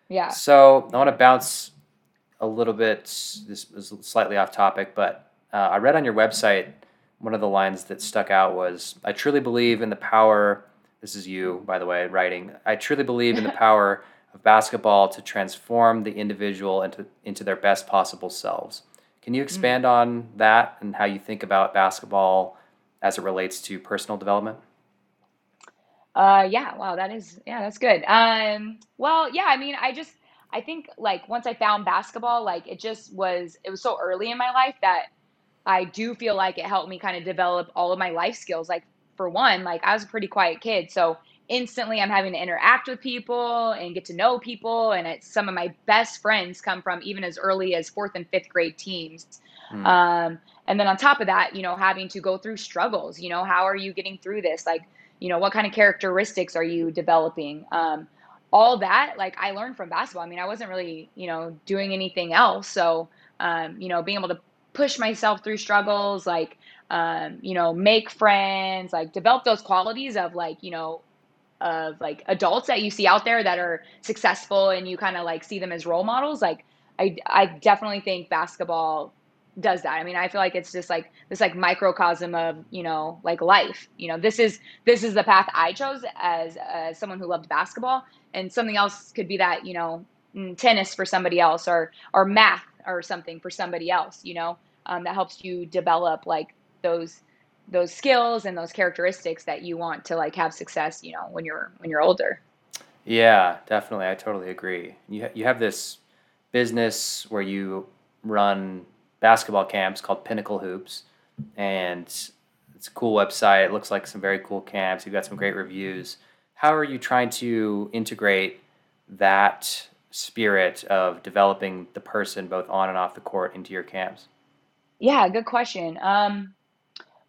yeah
so i want to bounce a little bit this is slightly off topic but uh, I read on your website one of the lines that stuck out was I truly believe in the power. This is you, by the way, writing. I truly believe in the power of basketball to transform the individual into, into their best possible selves. Can you mm. expand on that and how you think about basketball as it relates to personal development?
Uh, yeah, wow, that is, yeah, that's good. Um, well, yeah, I mean, I just, I think like once I found basketball, like it just was, it was so early in my life that I do feel like it helped me kind of develop all of my life skills. Like for one, like I was a pretty quiet kid, so instantly I'm having to interact with people and get to know people. And it's some of my best friends come from even as early as fourth and fifth grade teams. Mm. Um, and then on top of that, you know, having to go through struggles. You know, how are you getting through this? Like, you know, what kind of characteristics are you developing? Um, all that, like, I learned from basketball. I mean, I wasn't really, you know, doing anything else. So, um, you know, being able to push myself through struggles, like, um, you know, make friends, like develop those qualities of like, you know, of like adults that you see out there that are successful and you kind of like see them as role models. Like, I, I definitely think basketball does that. I mean, I feel like it's just like this like microcosm of, you know, like life. You know, this is this is the path I chose as as someone who loved basketball and something else could be that, you know, mm, tennis for somebody else or or math or something for somebody else, you know um, that helps you develop like those those skills and those characteristics that you want to like have success you know when you're when you're older.
Yeah definitely. I totally agree. You, ha- you have this business where you run basketball camps called pinnacle hoops and it's a cool website. It looks like some very cool camps. You've got some great reviews. How are you trying to integrate that spirit of developing the person both on and off the court into your camps?
Yeah, good question. Um,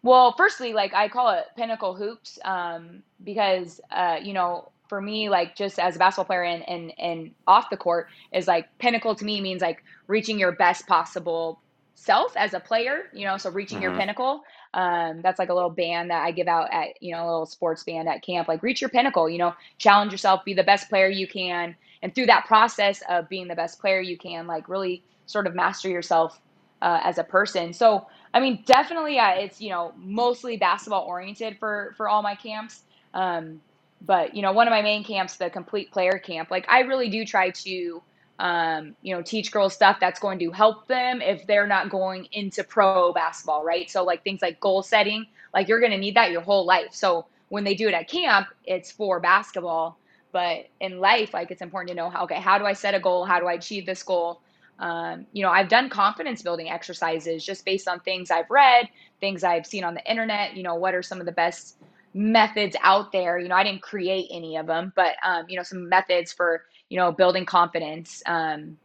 well, firstly, like I call it pinnacle hoops um, because uh, you know, for me, like just as a basketball player and, and and off the court is like pinnacle to me means like reaching your best possible self as a player. You know, so reaching your mm-hmm. pinnacle. Um, that's like a little band that I give out at you know a little sports band at camp. Like reach your pinnacle. You know, challenge yourself, be the best player you can, and through that process of being the best player you can, like really sort of master yourself uh, as a person. So, I mean, definitely, it's you know mostly basketball oriented for for all my camps. Um, but you know, one of my main camps, the complete player camp, like I really do try to um, you know teach girls stuff that's going to help them if they're not going into pro basketball, right? So like things like goal setting, like you're going to need that your whole life. So when they do it at camp, it's for basketball. But in life, like it's important to know how okay, how do I set a goal? How do I achieve this goal? Um, you know, I've done confidence building exercises just based on things I've read, things I've seen on the internet. You know, what are some of the best methods out there? You know, I didn't create any of them, but um, you know, some methods for you know building confidence. Um,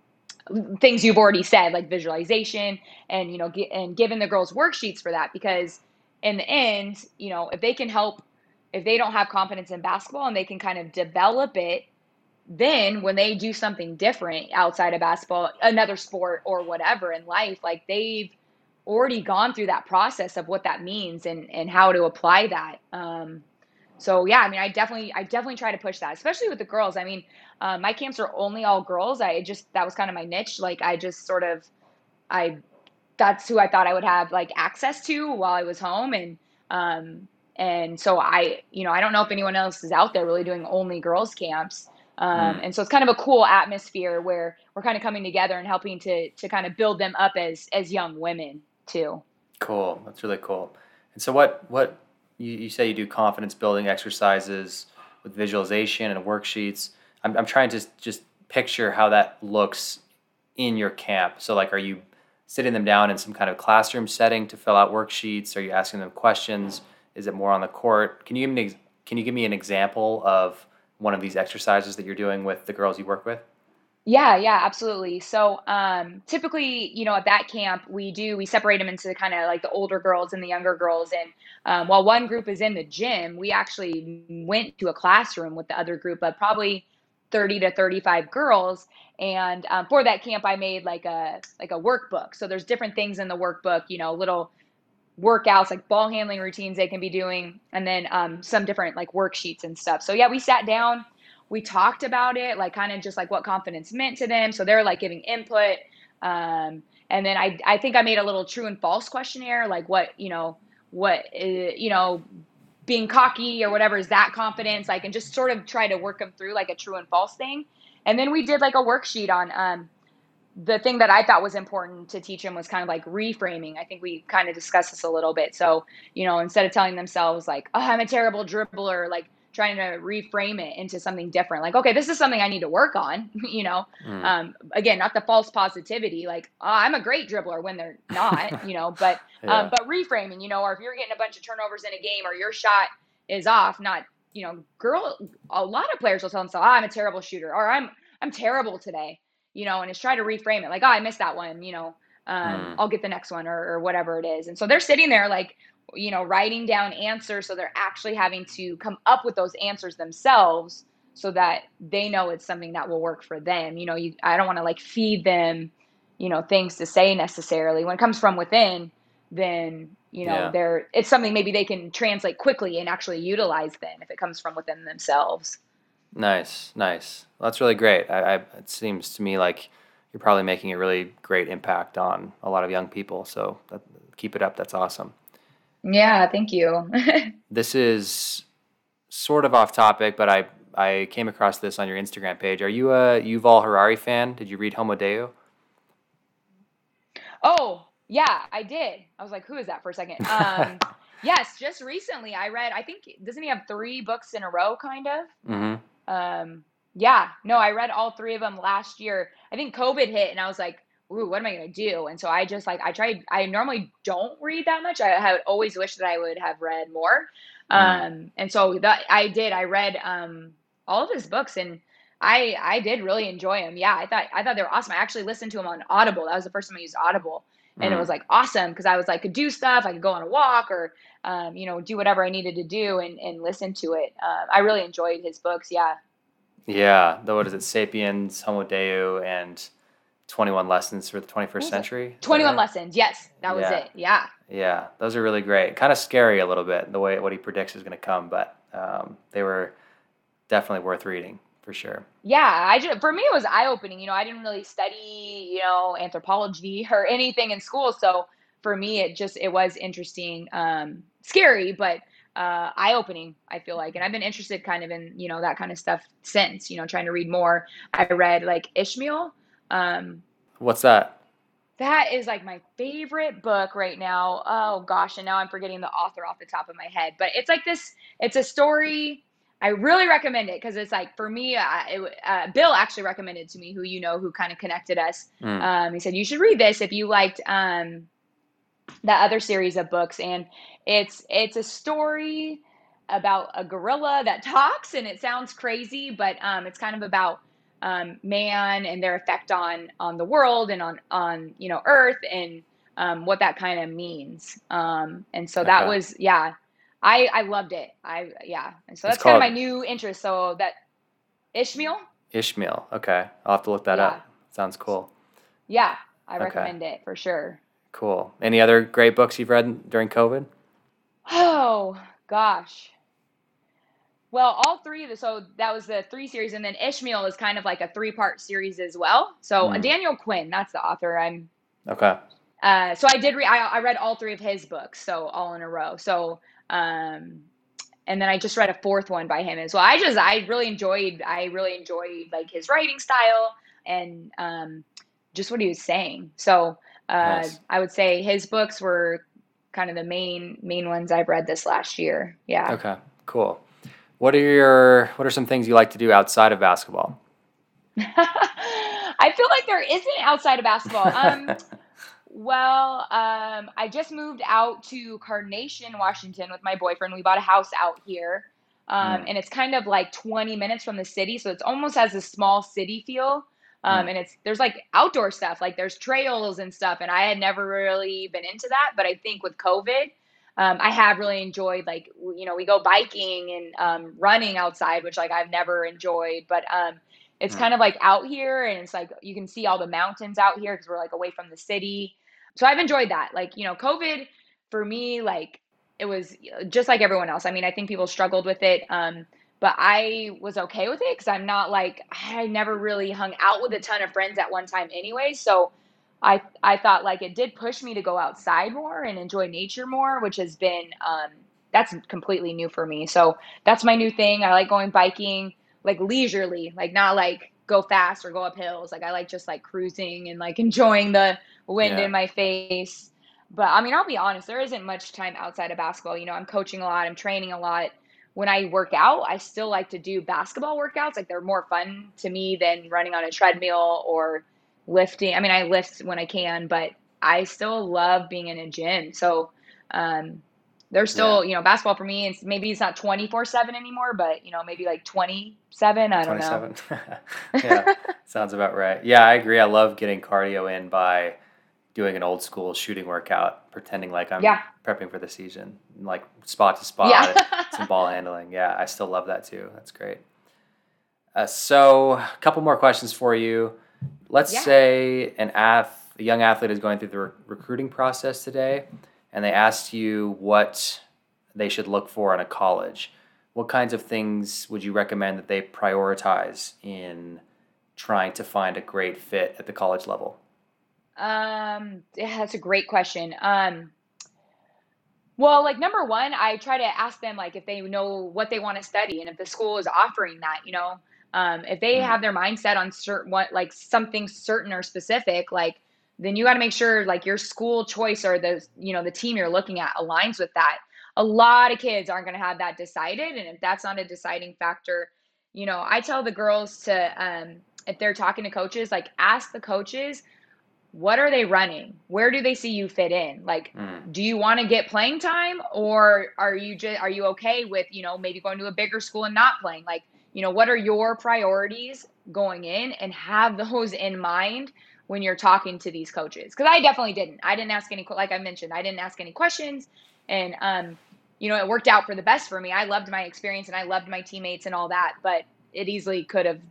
things you've already said, like visualization, and you know, get, and giving the girls worksheets for that because in the end, you know, if they can help, if they don't have confidence in basketball and they can kind of develop it then when they do something different outside of basketball, another sport or whatever in life, like they've already gone through that process of what that means and, and how to apply that. Um, so yeah, I mean, I definitely, I definitely try to push that, especially with the girls. I mean, uh, my camps are only all girls. I just that was kind of my niche. Like I just sort of, I, that's who I thought I would have like access to while I was home, and um, and so I, you know, I don't know if anyone else is out there really doing only girls camps. Um, mm. And so it's kind of a cool atmosphere where we're kind of coming together and helping to to kind of build them up as as young women too.
Cool, that's really cool. And so what what you, you say you do confidence building exercises with visualization and worksheets. I'm, I'm trying to just picture how that looks in your camp. So, like, are you sitting them down in some kind of classroom setting to fill out worksheets? Are you asking them questions? Is it more on the court? Can you give me can you give me an example of one of these exercises that you're doing with the girls you work with?
Yeah, yeah, absolutely. So um, typically, you know, at that camp, we do we separate them into kind of like the older girls and the younger girls. And um, while one group is in the gym, we actually went to a classroom with the other group of probably 30 to 35 girls. And um, for that camp, I made like a like a workbook. So there's different things in the workbook, you know, little workouts like ball handling routines they can be doing, and then um, some different like worksheets and stuff. So yeah, we sat down we talked about it, like kind of just like what confidence meant to them. So they're like giving input. Um, and then I, I think I made a little true and false questionnaire, like what, you know, what, uh, you know, being cocky or whatever is that confidence, like, and just sort of try to work them through like a true and false thing. And then we did like a worksheet on, um, the thing that I thought was important to teach them was kind of like reframing. I think we kind of discussed this a little bit. So, you know, instead of telling themselves like, "Oh, I'm a terrible dribbler," like trying to reframe it into something different like okay this is something i need to work on you know mm. um, again not the false positivity like oh, i'm a great dribbler when they're not you know but yeah. um, but reframing you know or if you're getting a bunch of turnovers in a game or your shot is off not you know girl a lot of players will tell themselves oh, i'm a terrible shooter or i'm i'm terrible today you know and it's try to reframe it like oh i missed that one you know um, mm. I'll get the next one or, or whatever it is. And so they're sitting there like, you know, writing down answers. So they're actually having to come up with those answers themselves so that they know it's something that will work for them. You know, you, I don't want to like feed them, you know, things to say necessarily. When it comes from within, then, you know, yeah. they're, it's something maybe they can translate quickly and actually utilize then if it comes from within themselves.
Nice, nice. Well, that's really great. I, I, it seems to me like you're probably making a really great impact on a lot of young people. So that, keep it up. That's awesome.
Yeah, thank you.
this is sort of off topic, but I I came across this on your Instagram page. Are you a Yuval Harari fan? Did you read Homo Deus?
Oh, yeah, I did. I was like, who is that for a second? Um, yes, just recently I read, I think, doesn't he have three books in a row, kind of? Mm-hmm. Um, yeah, no, I read all three of them last year. I think COVID hit, and I was like, ooh, what am I gonna do? And so I just like I tried. I normally don't read that much. I had always wished that I would have read more. Mm. Um, and so that I did. I read um all of his books, and I I did really enjoy them. Yeah, I thought I thought they were awesome. I actually listened to them on Audible. That was the first time I used Audible. And mm. it was like awesome because I was like could do stuff. I could go on a walk or, um, you know, do whatever I needed to do and, and listen to it. Uh, I really enjoyed his books. Yeah.
Yeah. The, what is it? Sapiens, Homo Deus, and 21 lessons for the 21st century
21 lessons yes that was yeah. it yeah
yeah those are really great kind of scary a little bit the way what he predicts is going to come but um, they were definitely worth reading for sure
yeah i just for me it was eye-opening you know i didn't really study you know anthropology or anything in school so for me it just it was interesting um, scary but uh, eye-opening i feel like and i've been interested kind of in you know that kind of stuff since you know trying to read more i read like ishmael um,
What's that?
That is like my favorite book right now. Oh gosh, and now I'm forgetting the author off the top of my head. But it's like this. It's a story. I really recommend it because it's like for me. Uh, it, uh, Bill actually recommended to me, who you know, who kind of connected us. Mm. Um, he said you should read this if you liked um, that other series of books, and it's it's a story about a gorilla that talks, and it sounds crazy, but um, it's kind of about um, man and their effect on on the world and on on you know Earth and um, what that kind of means. Um, and so that was yeah, I I loved it. I yeah, and so that's kind of my new interest. So that Ishmael.
Ishmael. Okay, I'll have to look that yeah. up. Sounds cool.
Yeah, I okay. recommend it for sure.
Cool. Any other great books you've read during COVID?
Oh gosh. Well, all three of the so that was the three series, and then Ishmael is kind of like a three part series as well. So
Mm.
Daniel Quinn, that's the author. I'm
Okay.
uh, so I did read. I, I read all three of his books, so all in a row. So um, and then I just read a fourth one by him as well. I just I really enjoyed. I really enjoyed like his writing style and um, just what he was saying. So uh,
Nice.
I would say his books were kind of the main main ones I've read this last year. Yeah.
Okay. Cool. What are your What are some things you like to do outside of basketball?
I feel like there isn't outside of basketball. Um, well, um, I just moved out to Carnation, Washington with my boyfriend. We bought a house out here. Um,
Mm.
and it's kind of like 20 minutes from the city, so it's almost has a small city feel. Um,
Mm.
and it's there's like outdoor stuff, like there's trails and stuff, and I had never really been into that, but I think with COVID, um, I have really enjoyed like you know we go biking and um, running outside, which like I've never enjoyed, but um, it's
Mm.
kind of like out here, and it's like you can see all the mountains out here because we're like away from the city. So I've enjoyed that. Like you know, COVID for me, like it was just like everyone else. I mean, I think people struggled with it. Um, but I was okay with it because I'm not like I never really hung out with a ton of friends at one time anyway. So I I thought like it did push me to go outside more and enjoy nature more, which has been um, that's completely new for me. So that's my new thing. I like going biking like leisurely, like not like go fast or go up hills. Like I like just like cruising and like enjoying the wind
Yeah.
in my face. But I mean, I'll be honest, there isn't much time outside of basketball. You know, I'm coaching a lot, I'm training a lot. When I work out, I still like to do basketball workouts. Like they're more fun to me than running on a treadmill or lifting. I mean, I lift when I can, but I still love being in a gym. So, um, there's
Yeah.
still, you know, basketball for me. It's maybe it's not 24 seven anymore, but you know, maybe like 27. I don't know.
27. yeah, sounds about right. Yeah, I agree. I love getting cardio in by doing an old school shooting workout, pretending like I'm
Yeah.
prepping for the season, like spot to spot,
Yeah.
some ball handling. Yeah, I still love that too. That's great. Uh, so, a couple more questions for you. Let's
Yeah.
say an ath- a young athlete is going through the re- recruiting process today, and they asked you what they should look for in a college. What kinds of things would you recommend that they prioritize in trying to find a great fit at the college level?
Um, yeah, that's a great question. Um, well, like number one, I try to ask them like if they know what they want to study and if the school is offering that, you know. Um, if they
Mm,
have their mindset on certain what like something certain or specific, like then you got to make sure like your school choice or the you know the team you're looking at aligns with that. A lot of kids aren't going to have that decided, and if that's not a deciding factor, you know, I tell the girls to um, if they're talking to coaches, like ask the coaches what are they running? Where do they see you fit in? Like,
mm,
do you want to get playing time or are you just are you okay with, you know, maybe going to a bigger school and not playing? Like, you know, what are your priorities going in and have those in mind when you're talking to these coaches? Cuz I definitely didn't. I didn't ask any like I mentioned, I didn't ask any questions and um you know, it worked out for the best for me. I loved my experience and I loved my teammates and all that, but it easily could have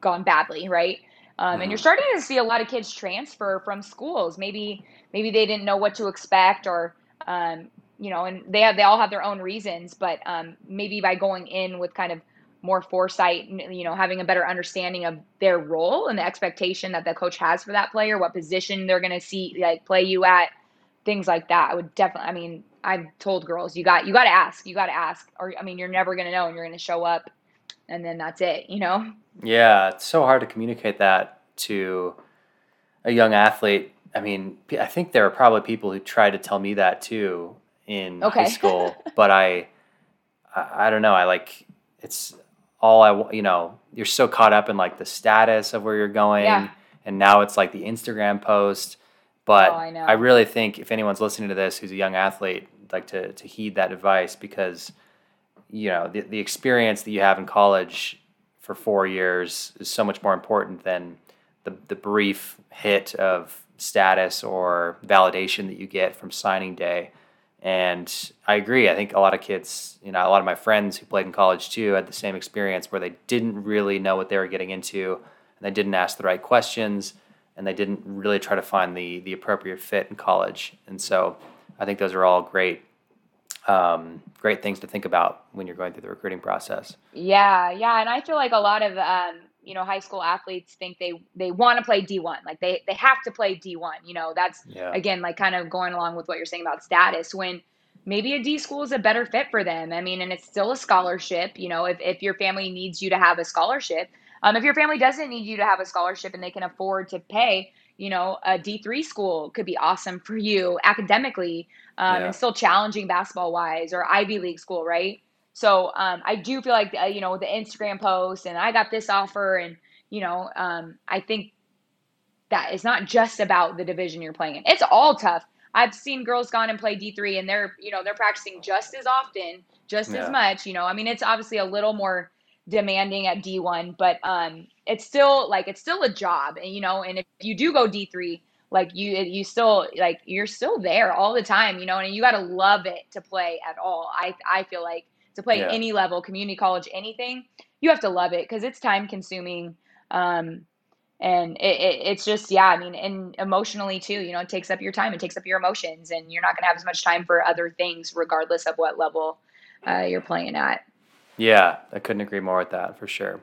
gone badly, right? Um, and you're
mhm.
starting to see a lot of kids transfer from schools. Maybe maybe they didn't know what to expect, or um, you know, and they have they all have their own reasons. But um, maybe by going in with kind of more foresight, you know, having a better understanding of their role and the expectation that the coach has for that player, what position they're going to see like play you at, things like that. I would definitely. I mean, I've told girls you got you got to ask, you got to ask, or I mean, you're never going to know, and you're going to show up, and then that's it. You know.
Yeah, it's so hard to communicate that to a young athlete. I mean, I think there are probably people who tried to tell me that too in high school, but I, I, I don't know. I like it's all I, you know, you're so caught up in like the status of where you're going,
Yeah.
and now it's like the Instagram post. But
Oh, I know.
I really think if anyone's listening to this who's a young athlete, like to to heed that advice because you know the, the experience that you have in college for four years is so much more important than the, the brief hit of status or validation that you get from signing day. And i agree i think a lot of kids you know a lot of my friends who played in college too had the same experience where they didn't really know what they were getting into and they didn't ask the right questions and they didn't really try to find the the appropriate fit in college. And so i think those are all great um, great things to think about when you're going through the recruiting process.
Yeah, yeah, and I feel like a lot of um, you know high school athletes think they they want to play D1, like they they have to play D1. You know, that's
Yeah.
again like kind of going along with what you're saying about status when maybe a D school is a better fit for them. I mean, and it's still a scholarship. You know, if if your family needs you to have a scholarship, um, if your family doesn't need you to have a scholarship and they can afford to pay. You know, a D3 school could be awesome for you academically um,
Yeah.
and still challenging basketball wise, or Ivy League school, right? So um, I do feel like uh, you know the Instagram posts and I got this offer and you know um, I think that it's not just about the division you're playing in. It's all tough. I've seen girls gone and play D3 and they're you know they're practicing just as often, just
Yeah.
as much. You know, I mean it's obviously a little more demanding at D1, but um, it's still like it's still a job, and you know, and if you do go D3 like you you still like you're still there all the time you know and you got to love it to play at all i i feel like to play
Yeah.
any level community college anything you have to love it because it's time consuming um and it, it, it's just yeah i mean and emotionally too you know it takes up your time it takes up your emotions and you're not going to have as much time for other things regardless of what level uh, you're playing at
Yeah, I couldn't agree more with that for sure.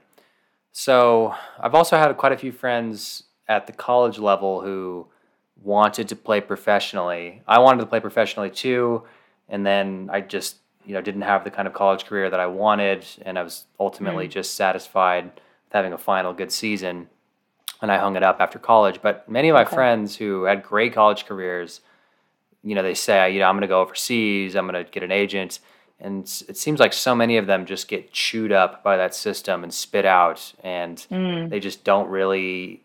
So I've also had quite a few friends at the college level who wanted to play professionally. I wanted to play professionally too, and then I just you know didn't have the kind of college career that I wanted, and I was ultimately mm. just satisfied with having a final good season, and I hung it up after college. But many of my
Okay.
friends who had great college careers, you know, they say, you know, I'm going to go overseas, I'm going to get an agent. And it seems like so many of them just get chewed up by that system and spit out, and
Mm.
they just don't really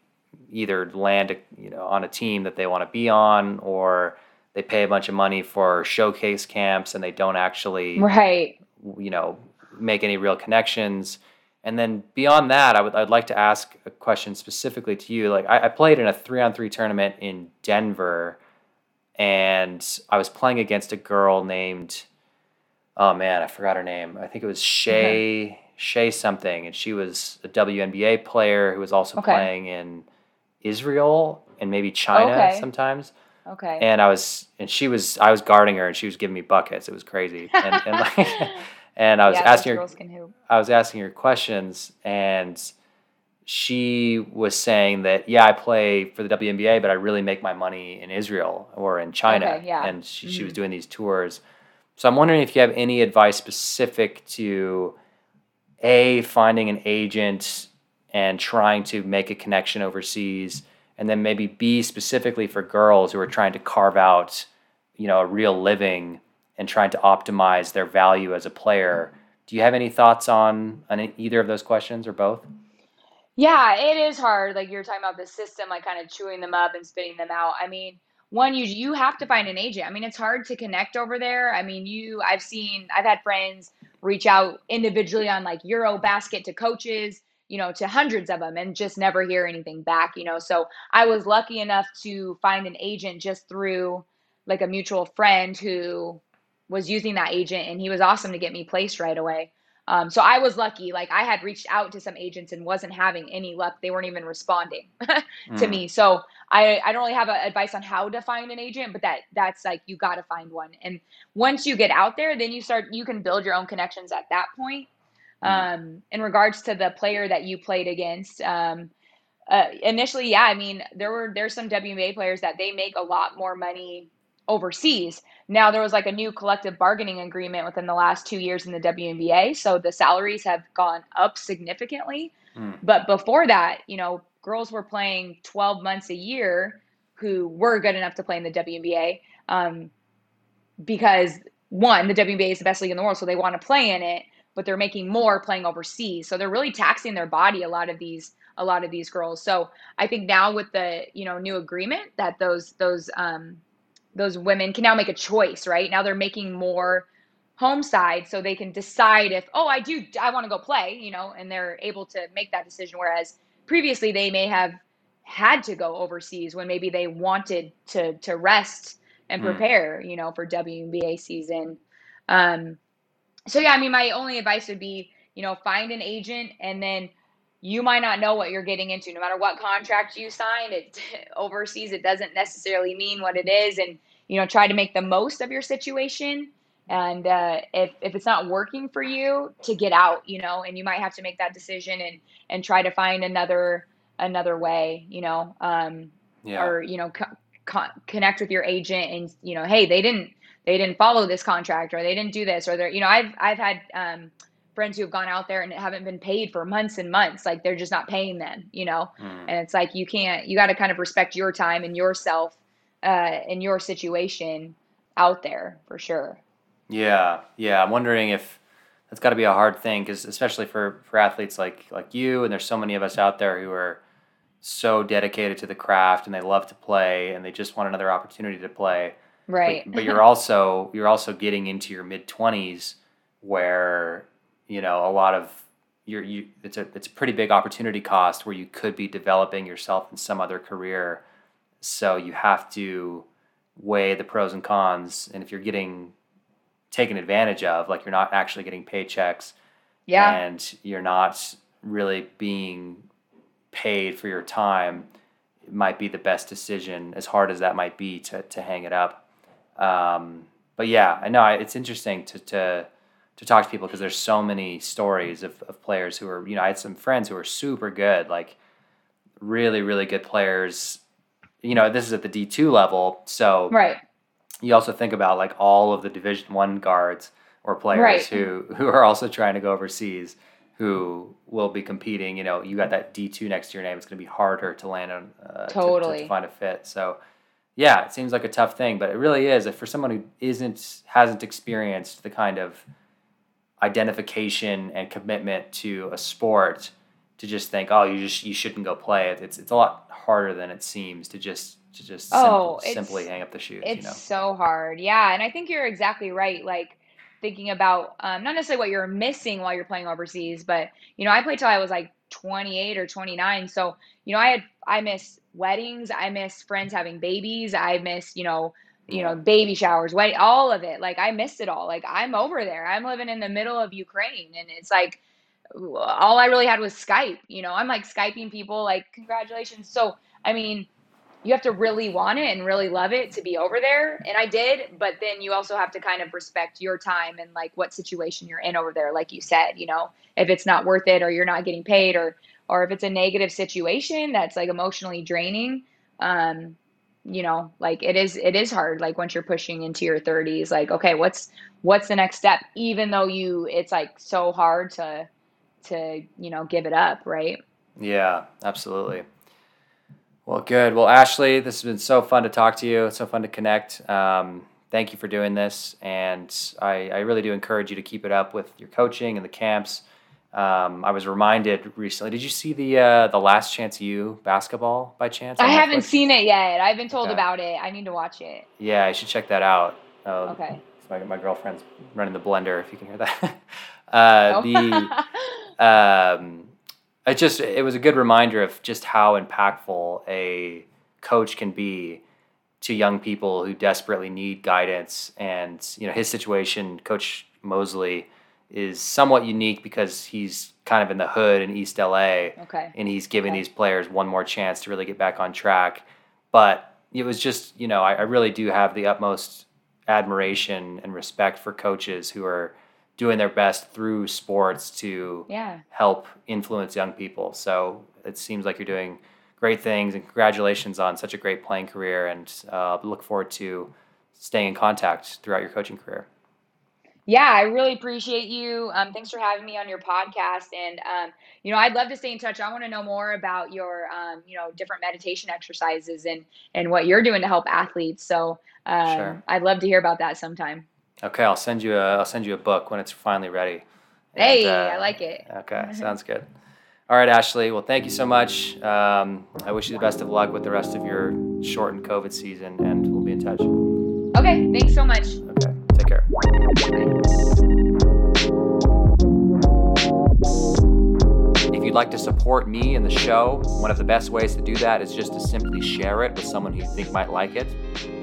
either land, a, you know, on a team that they want to be on, or they pay a bunch of money for showcase camps and they don't actually,
right
you know, make any real connections. And then beyond that, I would I'd like to ask a question specifically to you. Like I, I played in a three on three tournament in Denver, and I was playing against a girl named oh man, I forgot her name. I think it was Shay Shay something, and she was a WNBA player who was also
Okay.
playing in Israel and maybe China
Okay.
sometimes
okay
and I was and she was I was guarding her and she was giving me buckets. It was crazy. And and, like, and I was
yeah,
asking her
girls can hoop.
I was asking her questions and she was saying that yeah, I play for the WNBA, but I really make my money in Israel or in China.
Okay, yeah.
And she, she was
Mhm.
doing these tours. So I'm wondering if you have any advice specific to a finding an agent and trying to make a connection overseas, and then maybe B specifically for girls who are trying to carve out, you know, a real living and trying to optimize their value as a player. Do you have any thoughts on on either of those questions or both?
Yeah, it is hard. Like you're talking about the system, like kind of chewing them up and spitting them out. I mean, one, you you have to find an agent. I mean, it's hard to connect over there. I mean, you I've seen I've had friends reach out individually on like Eurobasket to coaches, you know, to hundreds of them and just never hear anything back, you know. So I was lucky enough to find an agent just through like a mutual friend who was using that agent and he was awesome to get me placed right away. Um, so I was lucky. Like I had reached out to some agents and wasn't having any luck. They weren't even responding to
Mm.
me. So I, I don't really have a, advice on how to find an agent, but that that's like you got to find one. And once you get out there, then you start you can build your own connections at that point.
Mm.
Um, in regards to the player that you played against, um, uh, initially, yeah, I mean there were there's some WNBA players that they make a lot more money overseas. Now there was like a new collective bargaining agreement within the last two years in the WNBA, so the salaries have gone up significantly.
Mm.
But before that, you know, girls were playing 12 months a year who were good enough to play in the WNBA um, because one, the WNBA is the best league in the world, so they want to play in it, but they're making more playing overseas. So they're really taxing their body. A lot of these, a lot of these girls. So I think now with the you know new agreement that those those um, those women can now make a choice, right? Now they're making more home side so they can decide if oh i do i want to go play you know and they're able to make that decision whereas previously they may have had to go overseas when maybe they wanted to to rest and
Mm.
prepare you know for WNBA season um so yeah i mean my only advice would be you know find an agent and then you might not know what you're getting into. No matter what contract you sign it overseas it doesn't necessarily mean what it is. And you know try to make the most of your situation. And uh, if if it's not working for you, to get out, you know, and you might have to make that decision and and try to find another another way, you know, um, yeah. or you know, co- co- connect with your agent and you know, hey, they didn't they didn't follow this contract or they didn't do this or they're you know, I've I've had um, friends who have gone out there and haven't been paid for months and months like they're just not paying them you know? Mm. and it's like you can't you got to kind of respect your time and yourself uh in your situation out there for sure.
Yeah yeah i'm wondering if that's got to be a hard thing because especially for for athletes like like you and there's so many of us out there who are so dedicated to the craft and they love to play and they just want another opportunity to play.
Right.
but, but you're also you're also getting into your mid 20s where you know, a lot of you're, you it's a it's a pretty big opportunity cost where you could be developing yourself in some other career. So you have to weigh the pros and cons, and if you're getting taken advantage of, like you're not actually getting paychecks,
yeah,
and you're not really being paid for your time, it might be the best decision, as hard as that might be to to hang it up. Um, but yeah, I know it's interesting to to to talk to people because there's so many stories of, of players who are you know I had some friends who are super good like really really good players. You know this is at the D2 level so
right.
you also think about like all of the division 1 guards or players right. who who are also trying to go overseas who will be competing. You know you got that D2 next to your name it's going to be harder to land on uh,
totally
to, to find a fit. So yeah it seems like a tough thing but it really is. If for someone who isn't hasn't experienced the kind of identification and commitment to a sport to just think, oh, you just you shouldn't go play it. It's it's a lot harder than it seems to just to just oh, sim- simply hang up the shoes.
It's
you know?
so hard, yeah. And I think you're exactly right. Like thinking about um, not necessarily what you're missing while you're playing overseas, but you know, I played till I was like 28 or 29. So you know, I had I miss weddings, I miss friends having babies, I miss you know you know, baby showers, wedding, all of it. Like I missed it all. Like I'm over there. I'm living in the middle of Ukraine and it's like all I really had was Skype, you know. I'm like Skyping people like congratulations. So, I mean, you have to really want it and really love it to be over there and i did but then you also have to kind of respect your time and like what situation you're in over there like you said you know if it's not worth it or you're not getting paid or or if it's a negative situation that's like emotionally draining um you know like it is it is hard like once you're pushing into your 30s like okay what's what's the next step? Even though you it's like so hard to to you know give it up right?
Yeah absolutely. Well good. Well ashley this has been so fun to talk to you it's so fun to connect. Um, thank you for doing this and I, I really do encourage you to keep it up with your coaching and the camps um, I was reminded recently. Did you see the uh, the Last Chance U basketball by chance?
I haven't seen it yet. I've been told okay. about it. I need to watch it.
Yeah, I should check that out.
Uh, okay.
My, my girlfriend's running the blender. If you can hear that. uh, oh. the um, it just it was a good reminder of just how impactful a coach can be to young people who desperately need guidance. And you know his situation, Coach Mosley is somewhat unique because he's kind of in the hood in East LA.
Okay.
And he's giving
okay.
these players one more chance to really get back on track. But it was just, you know, I, I, really do have the utmost admiration and respect for coaches who are doing their best through sports to
yeah.
help influence young people. So it seems like you're doing great things and congratulations on such a great playing career and uh, look forward to staying in contact throughout your coaching career.
Yeah, I really appreciate you. Um, thanks for having me on your podcast. And, um, you know, I'd love to stay in touch. I want to know more about your, um, you know, different meditation exercises and, and what you're doing to help athletes. So um, sure. I'd love to hear about that sometime.
Okay. I'll send you a, I'll send you a book when it's finally ready.
And, hey, uh, I like it.
Okay. Sounds good. All right, Ashley. Well, thank you so much. Um, I wish you the best of luck with the rest of your shortened COVID season, and we'll be in touch.
Okay. Thanks so much.
If you'd like to support me and the show, one of the best ways to do that is just to simply share it with someone who you think might like it.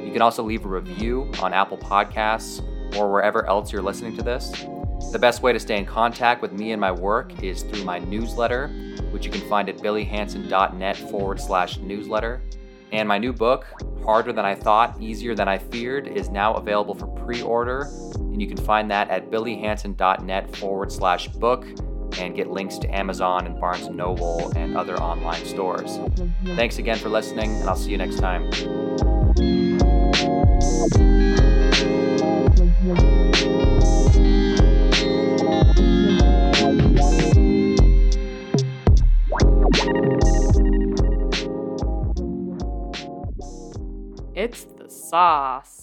You can also leave a review on Apple Podcasts or wherever else you're listening to this. The best way to stay in contact with me and my work is through my newsletter, which you can find at billyhanson.net forward slash newsletter. And my new book, Harder Than I Thought, Easier Than I Feared, is now available for pre order and you can find that at billyhanson.net forward slash book and get links to Amazon and Barnes & Noble and other online stores. Thanks again for listening, and I'll see you next time.
It's the sauce.